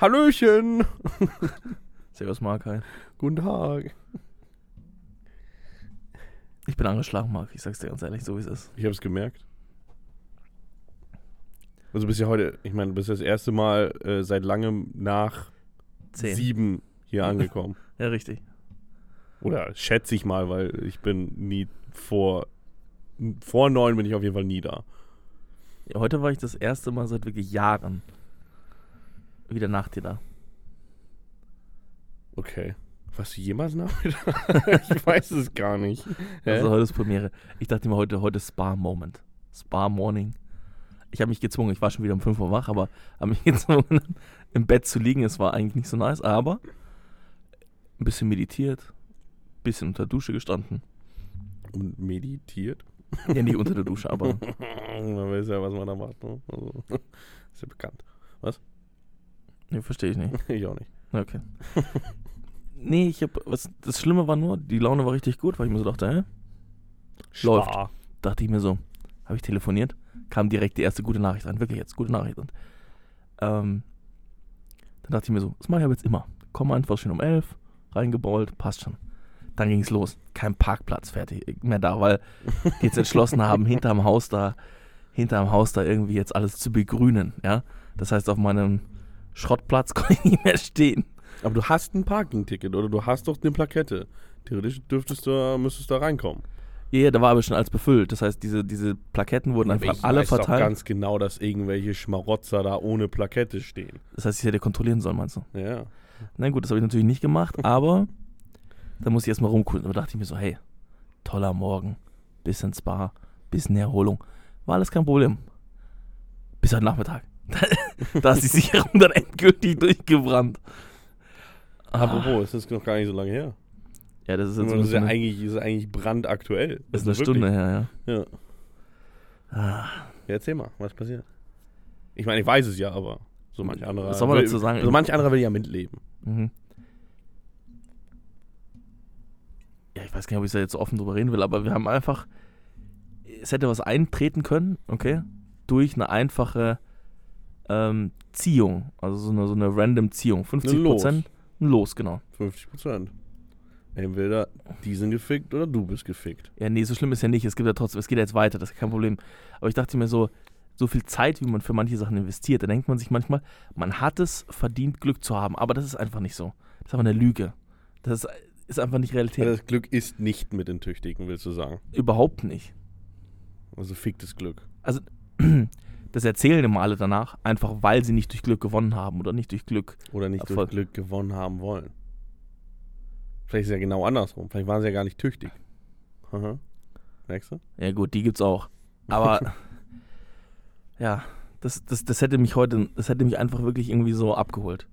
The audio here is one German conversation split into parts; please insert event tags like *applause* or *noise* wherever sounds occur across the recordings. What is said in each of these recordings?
Hallöchen! *laughs* Servus, Markai. Guten Tag. Ich bin angeschlagen, Mark. Ich sag's dir ganz ehrlich, so wie es ist. Ich habe es gemerkt. Also bist ja heute, ich meine, du bist das erste Mal äh, seit langem nach Zehn. sieben hier *laughs* angekommen. Ja, richtig. Oder schätze ich mal, weil ich bin nie vor vor neun bin ich auf jeden Fall nie da. Ja, heute war ich das erste Mal seit wirklich Jahren wieder nach dir da. Okay. Warst du jemals Nachmittag? *laughs* ich weiß es gar nicht. Hä? Also heute ist Premiere. Ich dachte mir heute, heute Spa-Moment. Spa-Morning. Ich habe mich gezwungen, ich war schon wieder um 5 Uhr wach, aber habe mich *laughs* gezwungen, im Bett zu liegen. Es war eigentlich nicht so nice, aber ein bisschen meditiert, ein bisschen unter der Dusche gestanden. Und meditiert? Ja, nicht unter der Dusche, aber *laughs* man weiß ja, was man da macht. Ne? Also, ist ja bekannt. Nee, verstehe ich nicht. *laughs* Ich auch nicht. Okay. nee, ich habe, was, das Schlimme war nur, die Laune war richtig gut, weil ich mir so dachte, hä? Läuft. Spar. dachte ich mir so, habe ich telefoniert, kam direkt die erste gute Nachricht rein, wirklich jetzt, gute Nachricht. Und ähm, dann dachte ich mir so, das mache ich aber jetzt immer. Komm einfach schön um elf, reingebault, passt schon. Dann ging es los. Kein Parkplatz fertig mehr da, weil die jetzt entschlossen haben, *laughs* hinterm Haus da, hinterm Haus da irgendwie jetzt alles zu begrünen, ja. Das heißt, auf meinem Schrottplatz *laughs* konnte ich nicht mehr stehen. Aber du hast ein Parking-Ticket oder du hast doch eine Plakette. Theoretisch dürftest du, müsstest du da reinkommen. Ja, ja, da war aber schon alles befüllt. Das heißt, diese, diese Plaketten wurden einfach ich alle weiß doch verteilt. ganz genau, dass irgendwelche Schmarotzer da ohne Plakette stehen. Das heißt, ich hätte kontrollieren sollen, meinst du? Ja. Na gut, das habe ich natürlich nicht gemacht, *laughs* aber da musste ich erstmal rumgucken. Da dachte ich mir so, hey, toller Morgen, bisschen Spa, bisschen Erholung. War alles kein Problem. Bis heute Nachmittag. *laughs* da ist die Sicherung dann endgültig durchgebrannt. Apropos, es ist noch gar nicht so lange her. ja, das ist Das jetzt ist, so ja eigentlich, das ist eigentlich brandaktuell. ist eine Also Stunde wirklich. her, ja. Ja. Ah, ja. Erzähl mal, was passiert? Ich meine, ich weiß es ja, aber so manch anderer. Was soll man will, dazu sagen? So manch anderer will ja mitleben. Mhm. Ja, ich weiß gar nicht, ob ich da jetzt so offen drüber reden will, aber wir haben einfach, es hätte was eintreten können, okay, durch eine einfache ähm, Ziehung, also so eine, so eine random Ziehung, 50 Los. Prozent, ein Los, genau. 50 Prozent. Entweder die sind gefickt oder du bist gefickt. Ja, nee, so schlimm ist ja nicht, es gibt ja trotzdem, es geht ja jetzt weiter, das ist kein Problem. Aber ich dachte mir so, so viel Zeit, wie man für manche Sachen investiert, da denkt man sich manchmal, man hat es verdient, Glück zu haben, aber das ist einfach nicht so. Das ist einfach eine Lüge. Das ist, ist einfach nicht Realität. Das Glück ist nicht mit den Tüchtigen, willst du sagen. Überhaupt nicht. Also ficktes Glück. *clears throat* das erzählen immer alle danach, einfach weil sie nicht durch Glück gewonnen haben oder nicht durch Glück. Oder nicht Erfolg. durch Glück gewonnen haben wollen. Vielleicht ist es ja genau andersrum. Vielleicht waren sie ja gar nicht tüchtig. Aha. Merkst du? Ja gut, die gibt's auch. Aber *laughs* ja, das, das, das hätte mich heute, das hätte mich einfach wirklich irgendwie so abgeholt.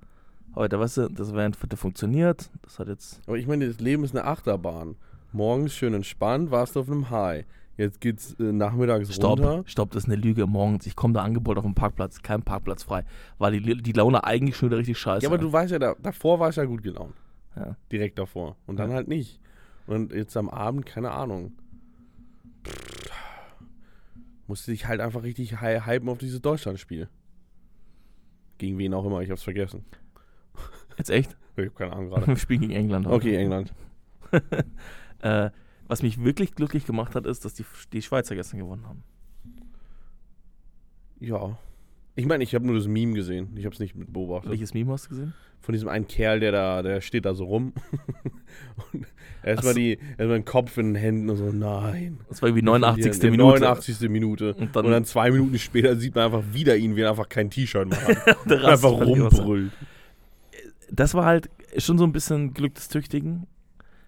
Heute, weißt du, das wäre hätte funktioniert. Das hat jetzt. Aber ich meine, das Leben ist eine Achterbahn. Morgens schön entspannt, warst du auf einem High. Jetzt geht's äh, nachmittags Stopp, runter. stopp, das ist eine Lüge. Morgens, ich komme da angebaut auf dem Parkplatz, kein Parkplatz frei. War die, die Laune eigentlich schon wieder richtig scheiße. Ja, aber du weißt ja, da, davor war ich ja gut gelaunt. Ja. Direkt davor. Und dann Ja. halt nicht. Und jetzt am Abend, keine Ahnung. Pff, musste dich halt einfach richtig hy- hypen auf dieses Deutschlandspiel. Gegen wen auch immer, ich hab's vergessen. Jetzt echt? Ich hab keine Ahnung gerade. *laughs* Wir spielen gegen England. heute. Okay, England. *laughs* Äh, was mich wirklich glücklich gemacht hat, ist, dass die, die Schweizer gestern gewonnen haben. Ja. Ich meine, ich habe nur das Meme gesehen. Ich habe es nicht mit beobachtet. Welches Meme hast du gesehen? Von diesem einen Kerl, der da, der steht da so rum. *laughs* und erstmal so. die, erstmal den Kopf in den Händen und so, nein. Das war irgendwie 89. Ja, Minute. 89. Minute. Und dann, Und dann zwei Minuten später sieht man einfach wieder ihn, wie er einfach kein T-Shirt mehr hat. *laughs* einfach rumbrüllt. Das war halt schon so ein bisschen Glück des Tüchtigen,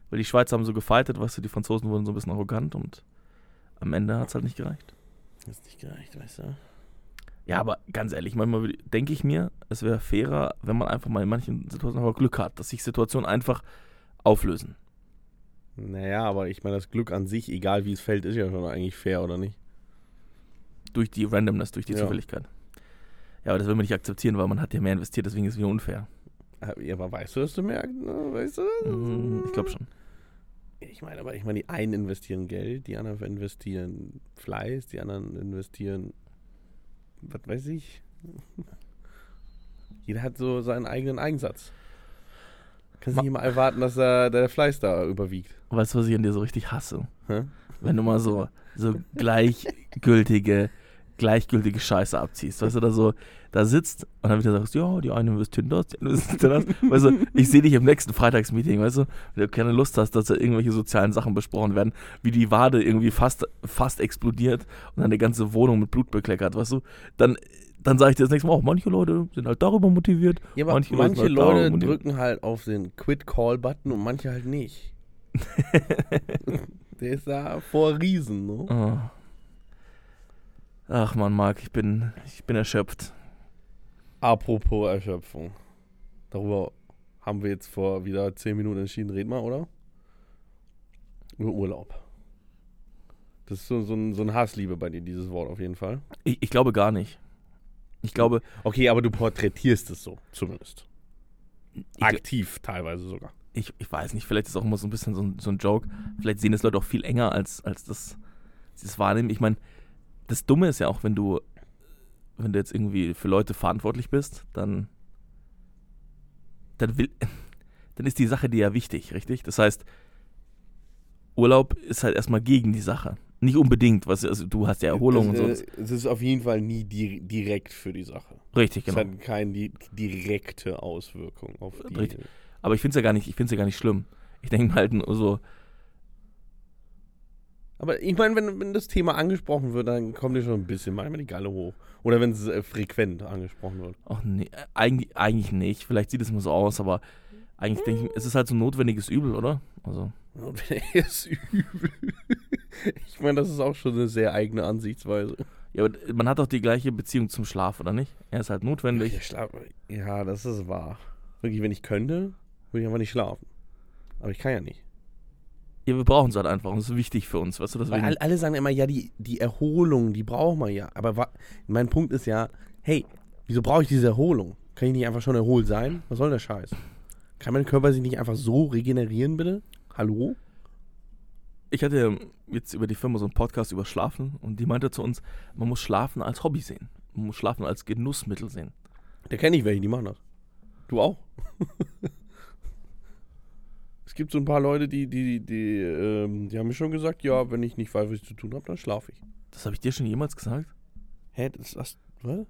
weil die Schweizer haben so gefightet, weißt du, die Franzosen wurden so ein bisschen arrogant und am Ende hat es halt nicht gereicht. Das ist nicht gereicht, weißt du? Ja, aber ganz ehrlich, manchmal denke ich mir, es wäre fairer, wenn man einfach mal in manchen Situationen einfach Glück hat, dass sich Situationen einfach auflösen. Naja, aber ich meine, das Glück an sich, egal wie es fällt, ist ja schon eigentlich fair, oder nicht? Durch die Randomness, durch die Ja. Zufälligkeit. Ja, aber das will man nicht akzeptieren, weil man hat ja mehr investiert, deswegen ist es wieder unfair. Äh, Ja, aber weißt du, was du merkst? Ne? Weißt du? Mhm, ich glaube schon. Ich meine, aber ich meine, die einen investieren Geld, die anderen investieren Fleiß, die anderen investieren, was weiß ich. *laughs* Jeder hat so seinen eigenen Eigensatz. Kannst nicht immer erwarten, dass da der Fleiß da überwiegt. Weißt du, was ich an dir so richtig hasse? Hä? Wenn du mal so, so gleichgültige, gleichgültige Scheiße abziehst. Weißt du, da so, da sitzt und dann wieder sagst, ja, die eine investiert das, die andere investiert das. Weißt du, ich sehe dich im nächsten Freitagsmeeting, weißt du, wenn du keine Lust hast, dass da irgendwelche sozialen Sachen besprochen werden, wie die Wade irgendwie fast, fast explodiert und dann die ganze Wohnung mit Blut bekleckert, weißt du, dann, dann sage ich dir das nächste Mal auch, manche Leute sind halt darüber motiviert. Ja, aber Manche manche, halt Leute drücken halt auf den Quit-Call-Button und manche halt nicht. *laughs* Der ist da vor Riesen, ne? Oh. Ach man, Marc, ich bin, ich bin erschöpft. Apropos Erschöpfung. Darüber haben wir jetzt vor wieder 10 Minuten entschieden. Red mal, oder? Über Urlaub. Das ist so, so, ein, so ein Hassliebe bei dir, dieses Wort auf jeden Fall. Ich, ich glaube gar nicht. Ich glaube, Okay, aber du porträtierst es so, zumindest. Aktiv teilweise sogar. ich, ich weiß nicht, vielleicht ist auch immer so ein bisschen so ein, so ein Joke. Vielleicht sehen das Leute auch viel enger, als, als das, sie es wahrnehmen. Ich meine, das Dumme ist ja auch, wenn du, wenn du jetzt irgendwie für Leute verantwortlich bist, dann, dann will, *laughs* dann ist die Sache dir ja wichtig, richtig? Das heißt, Urlaub ist halt erstmal gegen die Sache. Nicht unbedingt, was, also du hast ja Erholung und so. es, äh, es ist auf jeden Fall nie di direkt für die Sache. Richtig, Es genau. hat keine di direkte Auswirkung auf die. Richtig. Aber ich finde es ja gar nicht, ich finde ja gar nicht schlimm. Ich denke halt nur so, Aber ich meine, wenn, wenn das Thema angesprochen wird, dann kommt dir schon ein bisschen manchmal die Galle hoch. Oder wenn es äh, frequent angesprochen wird. ach nee, äh, eigentlich, eigentlich nicht. Vielleicht sieht es immer so aus, aber eigentlich denke ich, es ist halt so ein notwendiges Übel, oder? Also, er ist *laughs* übel. ich meine, das ist auch schon eine sehr eigene Ansichtsweise. ja, aber man hat doch die gleiche Beziehung zum Schlaf, oder nicht? Er ist halt notwendig. Ich schlaf, ja, das ist wahr. Wirklich, wenn ich könnte, würde ich einfach nicht schlafen. Aber ich kann ja nicht. Ja, wir brauchen es halt einfach und es ist wichtig für uns, weißt du? Weil Deswegen, all, alle sagen immer, ja, die, die Erholung, die braucht man ja. Aber mein Punkt ist ja, hey, wieso brauche ich diese Erholung? Kann ich nicht einfach schon erholt sein? Was soll der Scheiß? Kann mein Körper sich nicht einfach so regenerieren, bitte? Hallo? ich hatte jetzt über die Firma so einen Podcast über Schlafen und die meinte zu uns, man muss Schlafen als Hobby sehen. Man muss Schlafen als Genussmittel sehen. Der kenne ich welche, die machen das. Du auch? *laughs* es gibt so ein paar Leute, die, die, die, ähm, die haben mir schon gesagt, ja, wenn ich nicht weiß, was ich zu tun habe, dann schlafe ich. Das habe ich dir schon jemals gesagt? Hä, das ist das, was?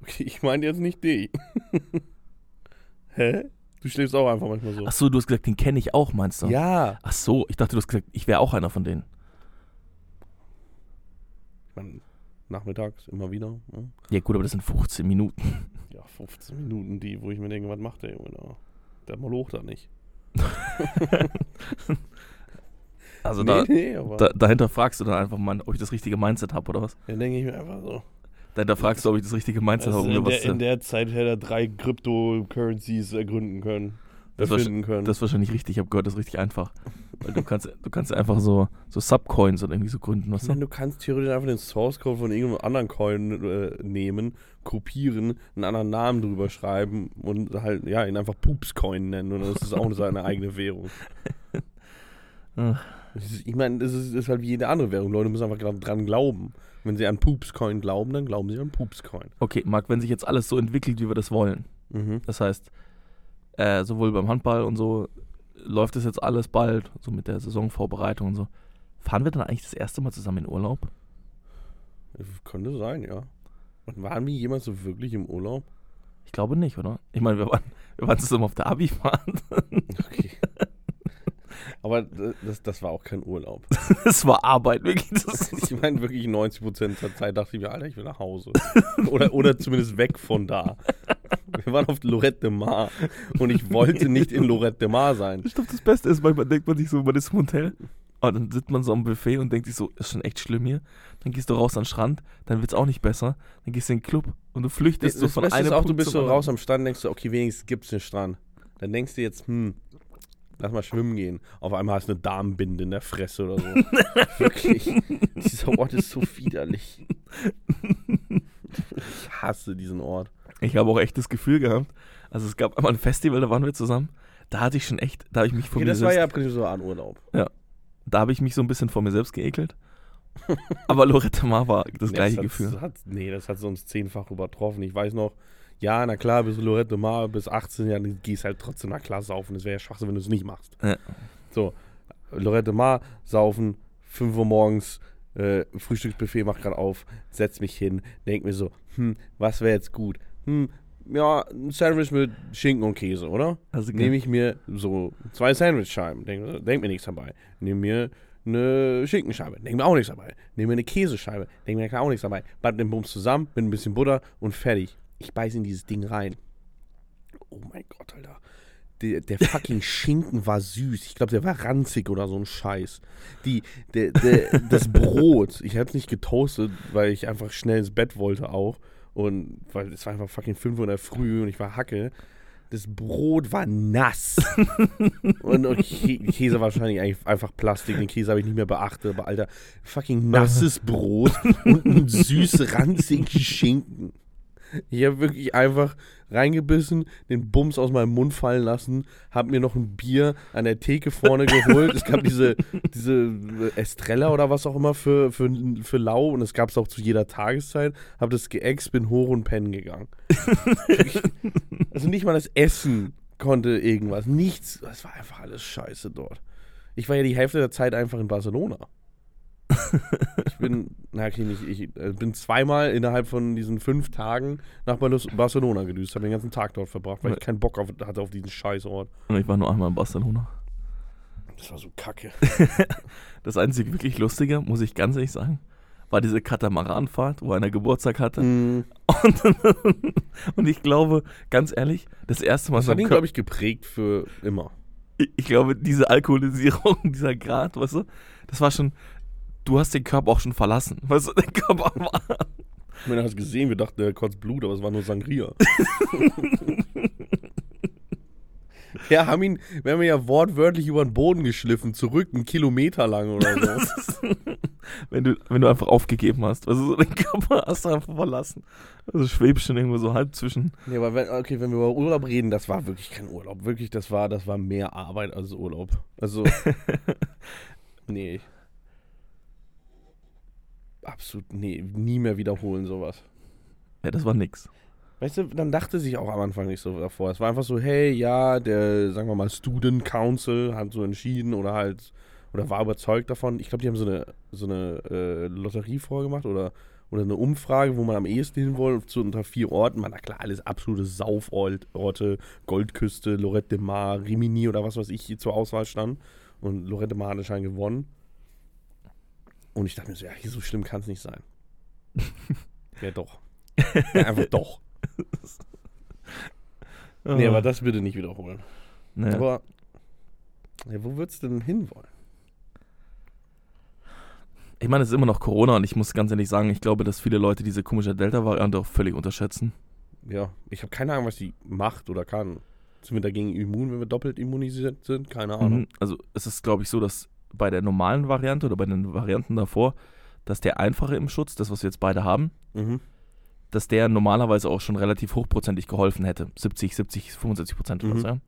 okay, ich meine jetzt nicht die. *laughs* Hä? Du schläfst auch einfach manchmal so. Ach so, du hast gesagt, den kenne ich auch, meinst du? Ja. Ach so, ich dachte, du hast gesagt, ich wäre auch einer von denen. Ich meine, nachmittags immer wieder. Ne? Ja gut, aber das sind 15 Minuten. Ja, 15 Minuten, die, wo ich mir denke, was macht der Junge da? Der Moloch da nicht. *laughs* Also da, nee, da, dahinter fragst du dann einfach mal, ob ich das richtige Mindset habe oder was? dann denke ich mir einfach so. Dahinter fragst du, ob ich das richtige Mindset Also habe, in, der, in der Zeit hätte er drei Cryptocurrencies ergründen können. Das war Erfinden können. Das ist wahrscheinlich richtig, ich habe gehört, das ist richtig einfach. Weil du kannst, du kannst einfach so, so Subcoins oder irgendwie so gründen, weißt meine, du? kannst theoretisch einfach den Source Code von irgendeinem anderen Coin äh, nehmen, kopieren, einen anderen Namen drüber schreiben und halt, ja, ihn einfach Poops Coin nennen und das ist auch seine eigene Währung. *laughs* Ach. Ich meine, das ist, ist halt wie jede andere Währung. Leute müssen einfach dran glauben. Wenn sie an Poops Coin glauben, dann glauben sie an Poops Coin. Okay, Marc, wenn sich jetzt alles so entwickelt, wie wir das wollen, Mhm. das heißt, äh, sowohl beim Handball und so läuft es jetzt alles bald, so mit der Saisonvorbereitung und so. Fahren wir dann eigentlich das erste Mal zusammen in Urlaub? Könnte sein, ja. Und waren wir jemals so wirklich im Urlaub? Ich glaube nicht, oder? Ich meine, wir waren, wir waren zusammen auf der Abi-Fahrt. Okay. Aber das, das war auch kein Urlaub. *laughs* Es war Arbeit, wirklich. Das *laughs* Ich meine, wirklich 90% der Zeit dachte ich mir, Alter, ich will nach Hause. *laughs* Oder, oder zumindest weg von da. Wir waren auf Lorette de Mar und ich wollte nicht in Lorette de Mar sein. ich glaube, das Beste ist, manchmal denkt man sich so, man ist im Hotel und dann sitzt man so am Buffet und denkt sich so, ist schon echt schlimm hier. Dann gehst du raus an den Strand, dann wird es auch nicht besser. Dann gehst du in den Club und du flüchtest Das, so das von einem ist auch, du bist so raus am Strand, denkst du, okay, wenigstens gibt's einen Strand. Dann denkst du jetzt, hm, lass mal schwimmen gehen. Auf einmal hast du eine Darmbinde in der Fresse oder so. *laughs* Wirklich. Dieser Ort ist so widerlich. Ich hasse diesen Ort. Ich habe auch echt das Gefühl gehabt, also es gab einmal ein Festival, da waren wir zusammen. Da hatte ich schon echt, da habe ich mich vor Okay, mir das war selbst, ja prinzipiell so ein Urlaub. da habe ich mich so ein bisschen vor mir selbst geekelt. Aber Loretta Mar war das Nee, gleiche hat- Gefühl. Hat, nee, das hat sonst zehnfach übertroffen. Ich weiß noch, ja, na klar, bis Lorette Mar bis 18 Jahre, du gehst halt trotzdem nach klar saufen. Das wäre ja Schwachsinn, wenn du es nicht machst. Ja. So, Lorette Mar, saufen, 5 Uhr morgens, äh, Frühstücksbuffet macht gerade auf, setz mich hin, denk mir so, hm, was wäre jetzt gut? Hm, ja, ein Sandwich mit Schinken und Käse, oder? Also Nehme ich mir so zwei Sandwichscheiben, denk, denk mir nichts dabei. Nehme mir eine Schinkenscheibe, denk mir auch nichts dabei. Nehme mir eine Käsescheibe, denk mir auch nichts dabei. Band den Bums zusammen mit ein bisschen Butter und fertig. Ich beiß in dieses Ding rein. Oh mein Gott, Alter. Der, der fucking *laughs* Schinken war süß. Ich glaube, der war ranzig oder so ein Scheiß. Die, der, der, das Brot, ich habe es nicht getoastet, weil ich einfach schnell ins Bett wollte auch. Und weil es war einfach fucking 5 Uhr in der Früh und ich war Hacke. Das Brot war nass. *laughs* und und Kä- Käse wahrscheinlich einfach Plastik. Den Käse habe ich nicht mehr beachtet. Aber Alter, fucking *laughs* nasses Brot und ein süß ranzigen Schinken. Ich habe wirklich einfach reingebissen, den Bums aus meinem Mund fallen lassen, habe mir noch ein Bier an der Theke vorne *laughs* geholt. es gab diese, diese Estrella oder was auch immer für, für, für Lau und es gab es auch zu jeder Tageszeit. Habe das geäxt, bin hoch und pennen gegangen. Also nicht mal das Essen konnte irgendwas. Nichts. Es war einfach alles scheiße dort. Ich war ja die Hälfte der Zeit einfach in Barcelona. *laughs* Ich bin, na okay, nicht, ich äh, bin zweimal innerhalb von diesen fünf Tagen nach Barcelona gedüst, habe den ganzen Tag dort verbracht, weil ich keinen Bock auf, hatte auf diesen Scheißort. Und ich war nur einmal in Barcelona. Das war so kacke. *laughs* Das einzige wirklich Lustige, muss ich ganz ehrlich sagen, war diese Katamaranfahrt, wo einer Geburtstag hatte. Mhm. Und, *laughs* und ich glaube, ganz ehrlich, das erste Mal Das hat ihn, glaube ich, geprägt für immer. ich, ich glaube, diese Alkoholisierung, dieser Grad, weißt du, das war schon, du hast den Körper auch schon verlassen. Weißt du, der Körper war. Ich meine, du hast gesehen, wir dachten, er kotzt Blut, aber es war nur Sangria. *laughs* ja, haben ihn, wir haben ihn ja wortwörtlich über den Boden geschliffen, zurück, einen Kilometer lang oder so. wenn du, wenn du einfach aufgegeben hast. Also so den Körper hast du einfach verlassen. Also schwebst schon irgendwo so halb zwischen. Nee, aber wenn, okay, wenn wir über Urlaub reden, das war wirklich kein Urlaub. Wirklich, das war, das war mehr Arbeit als Urlaub. Also, *laughs* nee. Absolut, nee, nie mehr wiederholen sowas. Ja, das war nix. Weißt du, dann dachte sich auch am Anfang nicht so davor. Es war einfach so, hey, ja, der, sagen wir mal, Student Council hat so entschieden oder halt, oder war überzeugt davon. Ich glaube, die haben so eine, so eine äh, Lotterie vorgemacht oder, oder eine Umfrage, wo man am ehesten hin wollte, zu unter vier Orten. Man, na klar, alles absolute Sauforte, Goldküste, Lorette de Mar, Rimini oder was weiß ich hier zur Auswahl stand. Und Lorette de Mar hat anscheinend gewonnen. Und ich dachte mir so, ja, hier so schlimm kann es nicht sein. *laughs* ja, doch. Ja, einfach doch. *laughs* Nee, aber das bitte nicht wiederholen. Nee. Aber ja, wo würdest du denn hinwollen? ich meine, es ist immer noch Corona und ich muss ganz ehrlich sagen, ich glaube, dass viele Leute diese komische Delta-Variante auch völlig unterschätzen. Ja, ich habe keine Ahnung, was die macht oder kann. Sind wir dagegen immun, wenn wir doppelt immunisiert sind? Keine Ahnung. Mhm. Also es ist, glaube ich, so, dass bei der normalen Variante oder bei den Varianten davor, dass der einfache Impfschutz, das, was wir jetzt beide haben, Mhm. dass der normalerweise auch schon relativ hochprozentig geholfen hätte. 70, 70, 75 Prozent oder Mhm. so. Ja.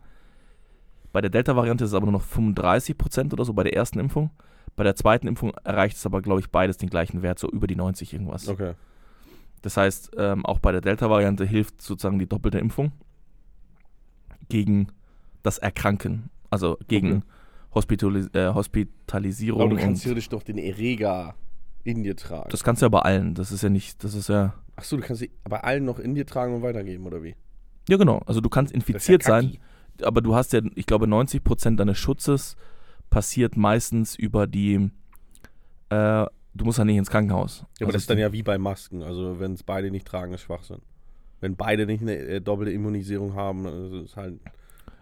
Bei der Delta-Variante ist es aber nur noch 35 Prozent oder so bei der ersten Impfung. Bei der zweiten Impfung erreicht es aber, glaube ich, beides den gleichen Wert, so über die 90 irgendwas. Okay. Das heißt, ähm, auch bei der Delta-Variante hilft sozusagen die doppelte Impfung gegen das Erkranken, also gegen Okay. Hospitalis äh, Aber Hospitalisierung. du kannst theoretisch doch den Erreger in dir tragen. das kannst du ja bei allen. Das ist ja nicht, das ist ja. Achso, du kannst sie bei allen noch in dir tragen und weitergeben, oder wie? Ja, genau. Also du kannst ist ja infiziert sein, aber du hast ja, ich glaube, 90 Prozent deines Schutzes passiert meistens über die. Äh, du musst ja nicht ins Krankenhaus. Ja, aber also das ist dann ja wie bei Masken. Also, wenn es beide nicht tragen, ist Schwachsinn. Wenn beide nicht eine äh, doppelte Immunisierung haben, ist halt.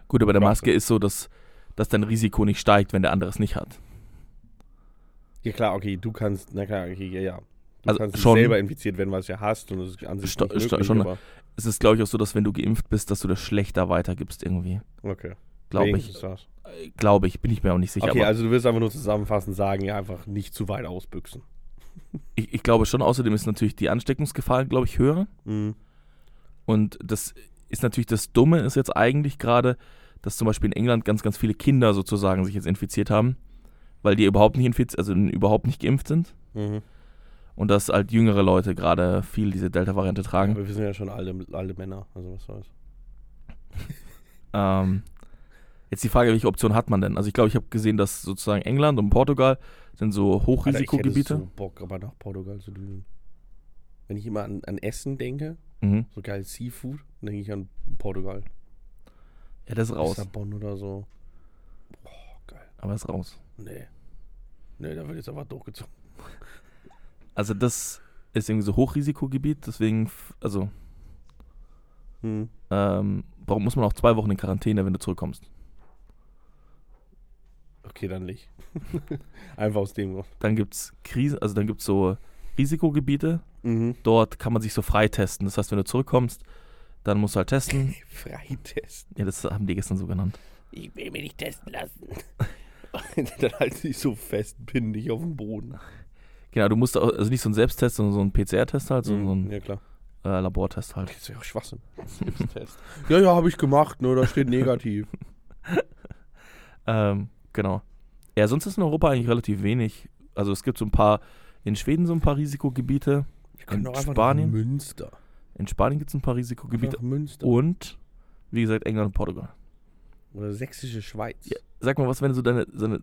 Gut, aber der. Maske ist so, dass, dass dein Risiko nicht steigt, wenn der andere es nicht hat. Ja, klar, okay, du kannst. Na klar, okay, ja, ja. Du Also kannst dich schon- selber infiziert werden, weil es ja hast und das ist an sich nicht möglich, schon- aber Es ist, glaube ich, auch so, dass wenn du geimpft bist, dass du das schlechter weitergibst irgendwie. okay. Glaube ich. das. Glaube ich, bin ich mir auch nicht sicher. Okay, also du willst einfach nur zusammenfassend sagen, ja, einfach nicht zu weit ausbüchsen. *laughs* ich, ich glaube schon, außerdem ist natürlich die Ansteckungsgefahr, glaube ich, höher. Mhm. Und das ist natürlich das Dumme, ist jetzt eigentlich gerade, dass zum Beispiel in England ganz, ganz viele Kinder sozusagen sich jetzt infiziert haben, weil die überhaupt nicht infiziert, also überhaupt nicht geimpft sind. Mhm. Und dass halt jüngere Leute gerade viel diese Delta-Variante tragen. Aber wir sind ja schon alle, alle Männer, also was soll's. *laughs* Ähm, jetzt die Frage, welche Option hat man denn? Also ich glaube, ich habe gesehen, dass sozusagen England und Portugal sind so Alter, Hochrisikogebiete. Ich hätte so Bock, aber nach Portugal zu düsen. Wenn ich immer an, an Essen denke, mhm. so geil Seafood, dann denke ich an Portugal. Ja, das ist raus. Lissabon oder so. Boah, geil. Aber ist raus. Nee. Nee, da wird jetzt aber durchgezogen. Also das ist irgendwie so Hochrisikogebiet, deswegen, also Hm. ähm, warum muss man auch zwei Wochen in Quarantäne, wenn du zurückkommst? Okay, dann nicht. *laughs* Einfach aus dem Grund. Dann gibt's Krise, also dann gibt's so Risikogebiete. Mhm. Dort kann man sich so freitesten. Das heißt, wenn du zurückkommst, dann musst du halt testen. *laughs* Freitesten. Ja, das haben die gestern so genannt. Ich will mich nicht testen lassen. *laughs* dann halt sich so fest, pin dich auf den Boden. Genau, du musst auch, also nicht so ein Selbsttest, sondern so ein PCR-Test halt, so, so ein Mhm. ja, klar. äh, Labortest halt. Das ist ja auch Schwachsinn. *laughs* Selbsttest. ja, ja, habe ich gemacht, nur da steht negativ. Ähm, genau. Ja, sonst ist in Europa eigentlich relativ wenig. Also es gibt so ein paar, in Schweden so ein paar Risikogebiete. Können In doch einfach Spanien? Münster. In Spanien gibt es ein paar Risikogebiete. Münster. Und, wie gesagt, England und Portugal. Oder sächsische Schweiz. Ja. Sag mal, was, wenn du so deine, so eine,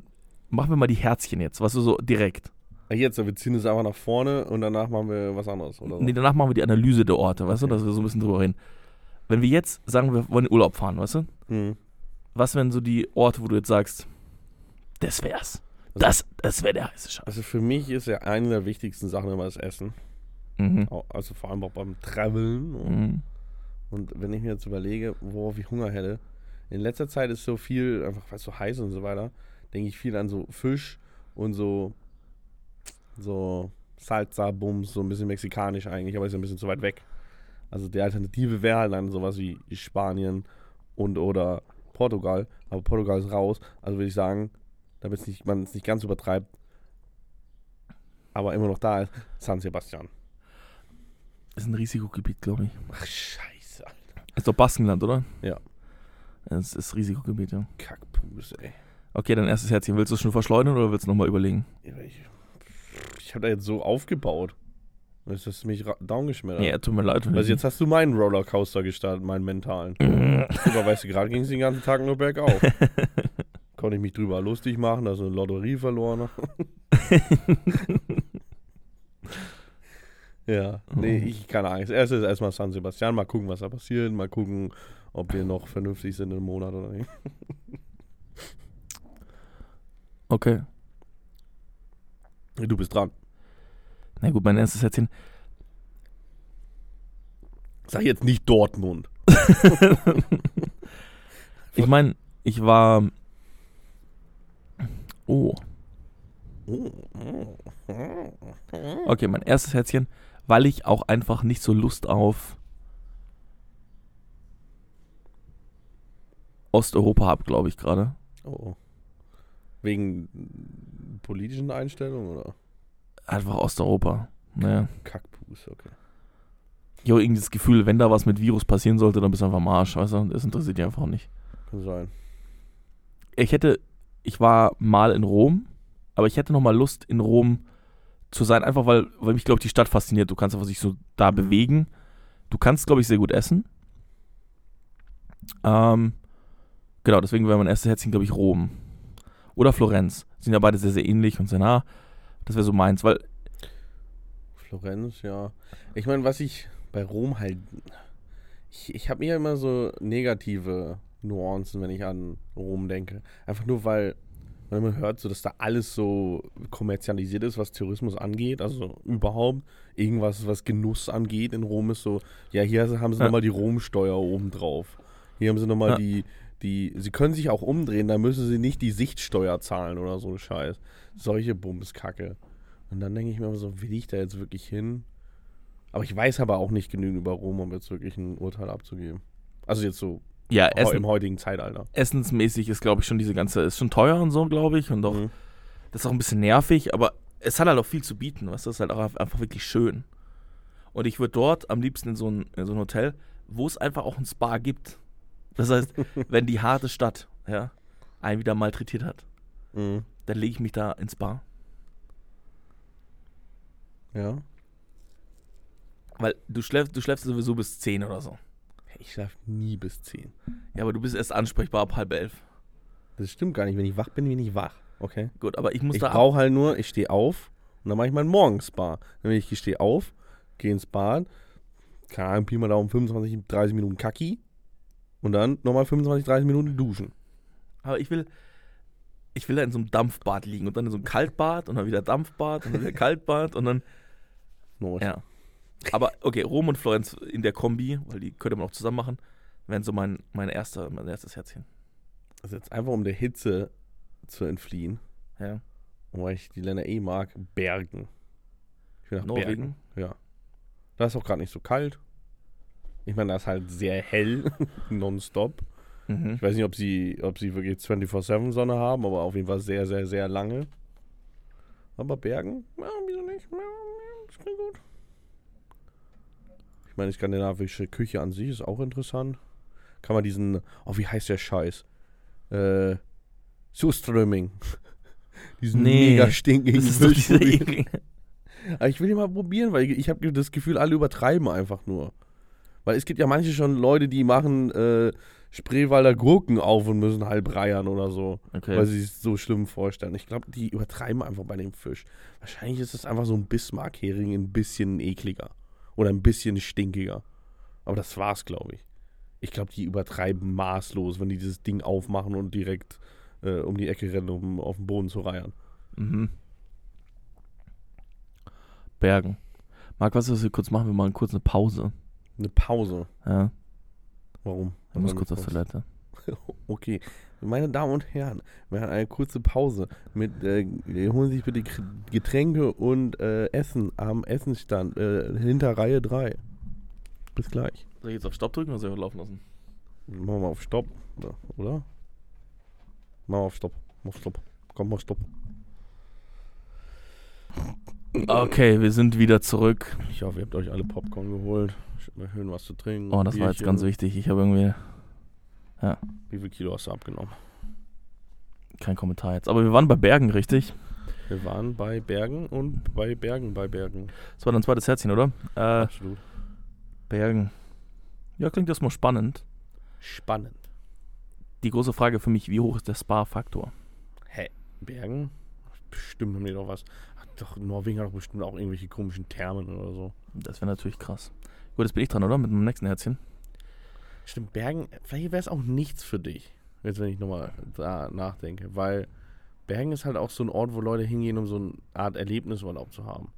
machen wir mal die Herzchen jetzt, was du so direkt. Ah, Jetzt, wir ziehen es einfach nach vorne und danach machen wir was anderes, oder so. Nee, danach machen wir die Analyse der Orte, weißt du, Okay. dass wir so ein bisschen drüber reden. Wenn wir jetzt sagen, wir wollen in Urlaub fahren, weißt du? Mhm. Was wären so die Orte, wo du jetzt sagst, das wär's. Das, das wäre der heiße Scheiß. Also für mich ist ja eine der wichtigsten Sachen immer das Essen. Mhm. Also vor allem auch beim Traveln. Mhm. Und wenn ich mir jetzt überlege, worauf ich Hunger hätte, in letzter Zeit ist so viel, einfach weil es so heiß und so weiter, denke ich viel an so Fisch und so, so Salsa-Bums, so ein bisschen mexikanisch eigentlich, aber ist ja ein bisschen zu weit weg. Also die Alternative wäre halt dann sowas wie Spanien und oder Portugal, aber Portugal ist raus, also würde ich sagen, damit man es nicht ganz übertreibt, aber immer noch da ist, San Sebastian. Ist ein Risikogebiet, glaube ich. Ach, scheiße, Alter. Ist doch Baskenland, oder? Ja. Es ist Risikogebiet, ja. Kackpus, ey. Okay, dein erstes Herzchen. Willst du es schon verschleudern oder willst du nochmal überlegen? Ich, ich habe da jetzt so aufgebaut. Jetzt hast du mich downgeschmettert. Ja, tut mir leid. Also jetzt hast du meinen Rollercoaster gestartet, meinen mentalen. *laughs* Aber weißt du, gerade ging es den ganzen Tag nur bergauf. *laughs* Konnte ich mich drüber lustig machen, dass ich eine Lotterie verloren habe. *laughs* ja, nee, ich keine Angst. Erst ist erstmal San Sebastian, mal gucken, was da passiert, mal gucken, ob wir noch vernünftig sind im Monat oder nicht. *laughs* Okay. Du bist dran. Na gut, mein erstes Herzchen. Sag jetzt nicht Dortmund. *laughs* Ich meine, ich war. Oh. Okay, mein erstes Herzchen, weil ich auch einfach nicht so Lust auf Osteuropa habe, glaube ich gerade. Oh, oh. Wegen politischen Einstellungen oder? Einfach Osteuropa. Naja. Kackpus, okay. Ich habe irgendwie das Gefühl, wenn da was mit Virus passieren sollte, dann bist du einfach am Arsch, weißt du? Das interessiert dich einfach nicht. Kann sein. Ich hätte, ich war mal in Rom, aber ich hätte noch mal Lust, in Rom zu sein, einfach weil, weil mich, glaube ich, die Stadt fasziniert. Du kannst einfach sich so da Mhm. bewegen. Du kannst, glaube ich, sehr gut essen. Ähm, genau, deswegen wäre mein erstes Herzchen, glaube ich, Rom. Oder Florenz. Sind ja beide sehr, sehr ähnlich und sehr nah. Das wäre so meins, weil Florenz, ja. Ich meine, was ich bei Rom halt. Ich, ich habe mir immer so negative Nuancen, wenn ich an Rom denke. Einfach nur, weil, weil man hört, so, dass da alles so kommerzialisiert ist, was Tourismus angeht. Also überhaupt irgendwas, was Genuss angeht in Rom ist so. Ja, hier haben sie Ja. nochmal die Romsteuer oben drauf. Hier haben sie nochmal Ja. die. Die, sie können sich auch umdrehen, da müssen sie nicht die Sichtsteuer zahlen oder so ein Scheiß. Solche Bumskacke. Und dann denke ich mir immer so, will ich da jetzt wirklich hin? Aber ich weiß aber auch nicht genügend über Rom, um jetzt wirklich ein Urteil abzugeben. Also jetzt so ja, Essen, im heutigen Zeitalter. essensmäßig ist, glaube ich, schon diese ganze, ist schon teuer und so, glaube ich. Und auch, Mhm. das ist auch ein bisschen nervig, aber es hat halt auch viel zu bieten, weißt du, es ist halt auch einfach wirklich schön. Und ich würde dort am liebsten in so ein, in so ein Hotel, wo es einfach auch ein Spa gibt. Das heißt, *laughs* wenn die harte Stadt, ja, einen wieder malträtiert hat, Mhm. Dann lege ich mich da ins Bar. Ja. Weil du schläfst, du schläfst sowieso bis 10 oder so. Ich schlafe nie bis 10. Ja, aber du bist erst ansprechbar ab halb elf. Das stimmt gar nicht. Wenn ich wach bin, bin ich wach. Okay. Gut, aber ich muss Ich da brauche halt nur, ich stehe auf und dann mache ich mein Morgensbar. Dann bin ich, stehe auf, gehe ins Bad, keine Ahnung, Pi mal Daumen, 25, 30 Minuten Kacki und dann nochmal 25, 30 Minuten duschen. Aber ich will, ich will da in so einem Dampfbad liegen und dann in so einem Kaltbad und dann wieder Dampfbad und dann wieder Kaltbad und dann. No. Ja. Aber okay, Rom und Florenz in der Kombi, weil die könnte man auch zusammen machen, wären so mein, mein, erster, mein erstes Herzchen. Also jetzt einfach um der Hitze zu entfliehen, Ja. und weil ich die Länder eh mag, Bergen. Ich will nach Norwegen? Bergen. Ja. Da ist auch gerade nicht so kalt. Ich meine, da ist halt sehr hell, *laughs* nonstop. Mhm. Ich weiß nicht, ob sie, ob sie wirklich 24-7 Sonne haben, aber auf jeden Fall sehr, sehr, sehr lange. Aber Bergen, ja, wieso nicht? Ja, das klingt gut. Ich meine, die skandinavische Küche an sich ist auch interessant. Kann man diesen, oh, wie heißt der Scheiß? Äh, Surströmming. *laughs* diesen Nee, mega stinkigen Fisch *laughs* Aber ich will ihn mal probieren, weil ich, ich habe das Gefühl, alle übertreiben einfach nur. Weil es gibt ja manche schon Leute, die machen äh, Spreewalder Gurken auf und müssen halb reiern oder so, Okay. weil sie es so schlimm vorstellen. Ich glaube, die übertreiben einfach bei dem Fisch. Wahrscheinlich ist es einfach so ein Bismarck-Hering ein bisschen ekliger oder ein bisschen stinkiger. Aber das war's, glaube ich. Ich glaube, die übertreiben maßlos, wenn die dieses Ding aufmachen und direkt äh, um die Ecke rennen, um auf den Boden zu reiern. Mhm. Bergen. Marc, was, was wir kurz machen? Wir machen kurz eine Pause. Eine Pause. Ja, Warum? ich muss kurz auf Toilette. *laughs* Okay, meine Damen und Herren, wir haben eine kurze Pause. Mit, äh, holen Sie sich bitte Getränke und äh, Essen am Essenstand äh, hinter Reihe 3. Bis gleich. Soll ich jetzt auf Stopp drücken oder soll ich laufen lassen? Machen wir mal auf Stopp, oder? Machen wir auf Stopp. Auf Stopp. Komm mal Stopp. Okay, wir sind wieder zurück. Ich hoffe, ihr habt euch alle Popcorn geholt. Schön was zu trinken. Oh, das war jetzt Bierchen. ganz wichtig. Ich habe irgendwie Wie viel Kilo hast du abgenommen? kein Kommentar jetzt. Aber wir waren bei Bergen, richtig? Wir waren bei Bergen und bei Bergen bei Bergen. Das war dein zweites Herzchen, oder? Äh, Absolut. Bergen. Ja, klingt erstmal spannend. Spannend. Die große Frage für mich, wie hoch ist der Spa-Faktor? Hä? Bergen? Bestimmt haben die doch was. Ach, doch, Norwegen hat doch bestimmt auch irgendwelche komischen Thermen oder so. Das wäre natürlich krass. Gut, jetzt bin ich dran, oder? Mit meinem nächsten Herzchen. Stimmt, Bergen, vielleicht wäre es auch nichts für dich. Jetzt, wenn ich nochmal da nachdenke. Weil Bergen ist halt auch so ein Ort, wo Leute hingehen, um so eine Art Erlebnisurlaub zu haben.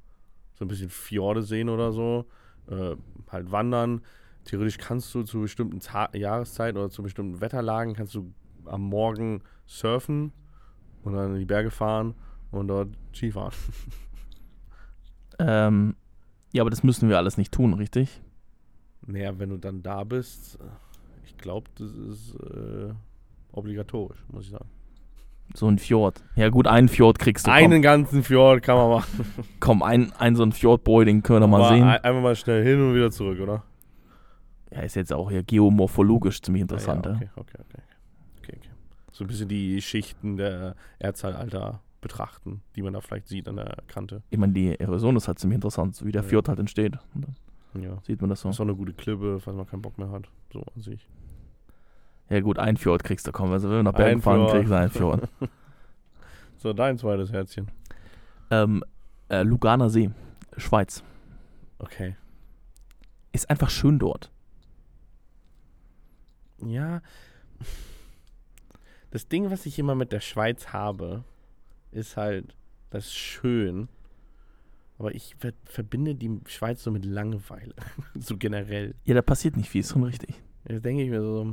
So ein bisschen Fjorde sehen oder so. Äh, halt wandern. Theoretisch kannst du zu bestimmten Ta Jahreszeiten oder zu bestimmten Wetterlagen kannst du am Morgen surfen und dann in die Berge fahren und dort Skifahren. *laughs* Ähm, ja, aber das müssen wir alles nicht tun, richtig? Naja, wenn du dann da bist, äh, ich glaube, das ist äh, obligatorisch, muss ich sagen. So ein Fjord. Ja gut, einen Fjord kriegst du. Einen ganzen Fjord kann man machen. Komm, *laughs* komm ein, ein so ein Fjordboy, den können wir mal sehen. ein- Einfach mal schnell hin und wieder zurück, oder? Ja, ist jetzt auch hier geomorphologisch ziemlich interessant. Ja, Ja, okay, okay, okay. okay, okay. So ein bisschen die Schichten der Erdzeitalter betrachten, die man da vielleicht sieht an der Kante. Ich meine, die Erosion ist halt ziemlich interessant, so wie der Ja. Fjord halt entsteht. Ja. sieht man das so. Ist auch eine gute Klippe, falls man keinen Bock mehr hat. So an sich. Ja gut, ein Fjord kriegst du. Komm, also wenn wir nach Bergen Ein fahren, kriegst du einen Fjord. *laughs* *laughs* So, dein zweites Herzchen. ähm, äh, Luganer See, Schweiz. Okay. Ist einfach schön dort. Ja. Das Ding, was ich immer mit der Schweiz habe, ist halt, das ist schön. Aber ich ver verbinde die Schweiz so mit Langeweile. *laughs* so generell. Ja, da passiert nicht viel, ist schon richtig. Jetzt denke ich mir so,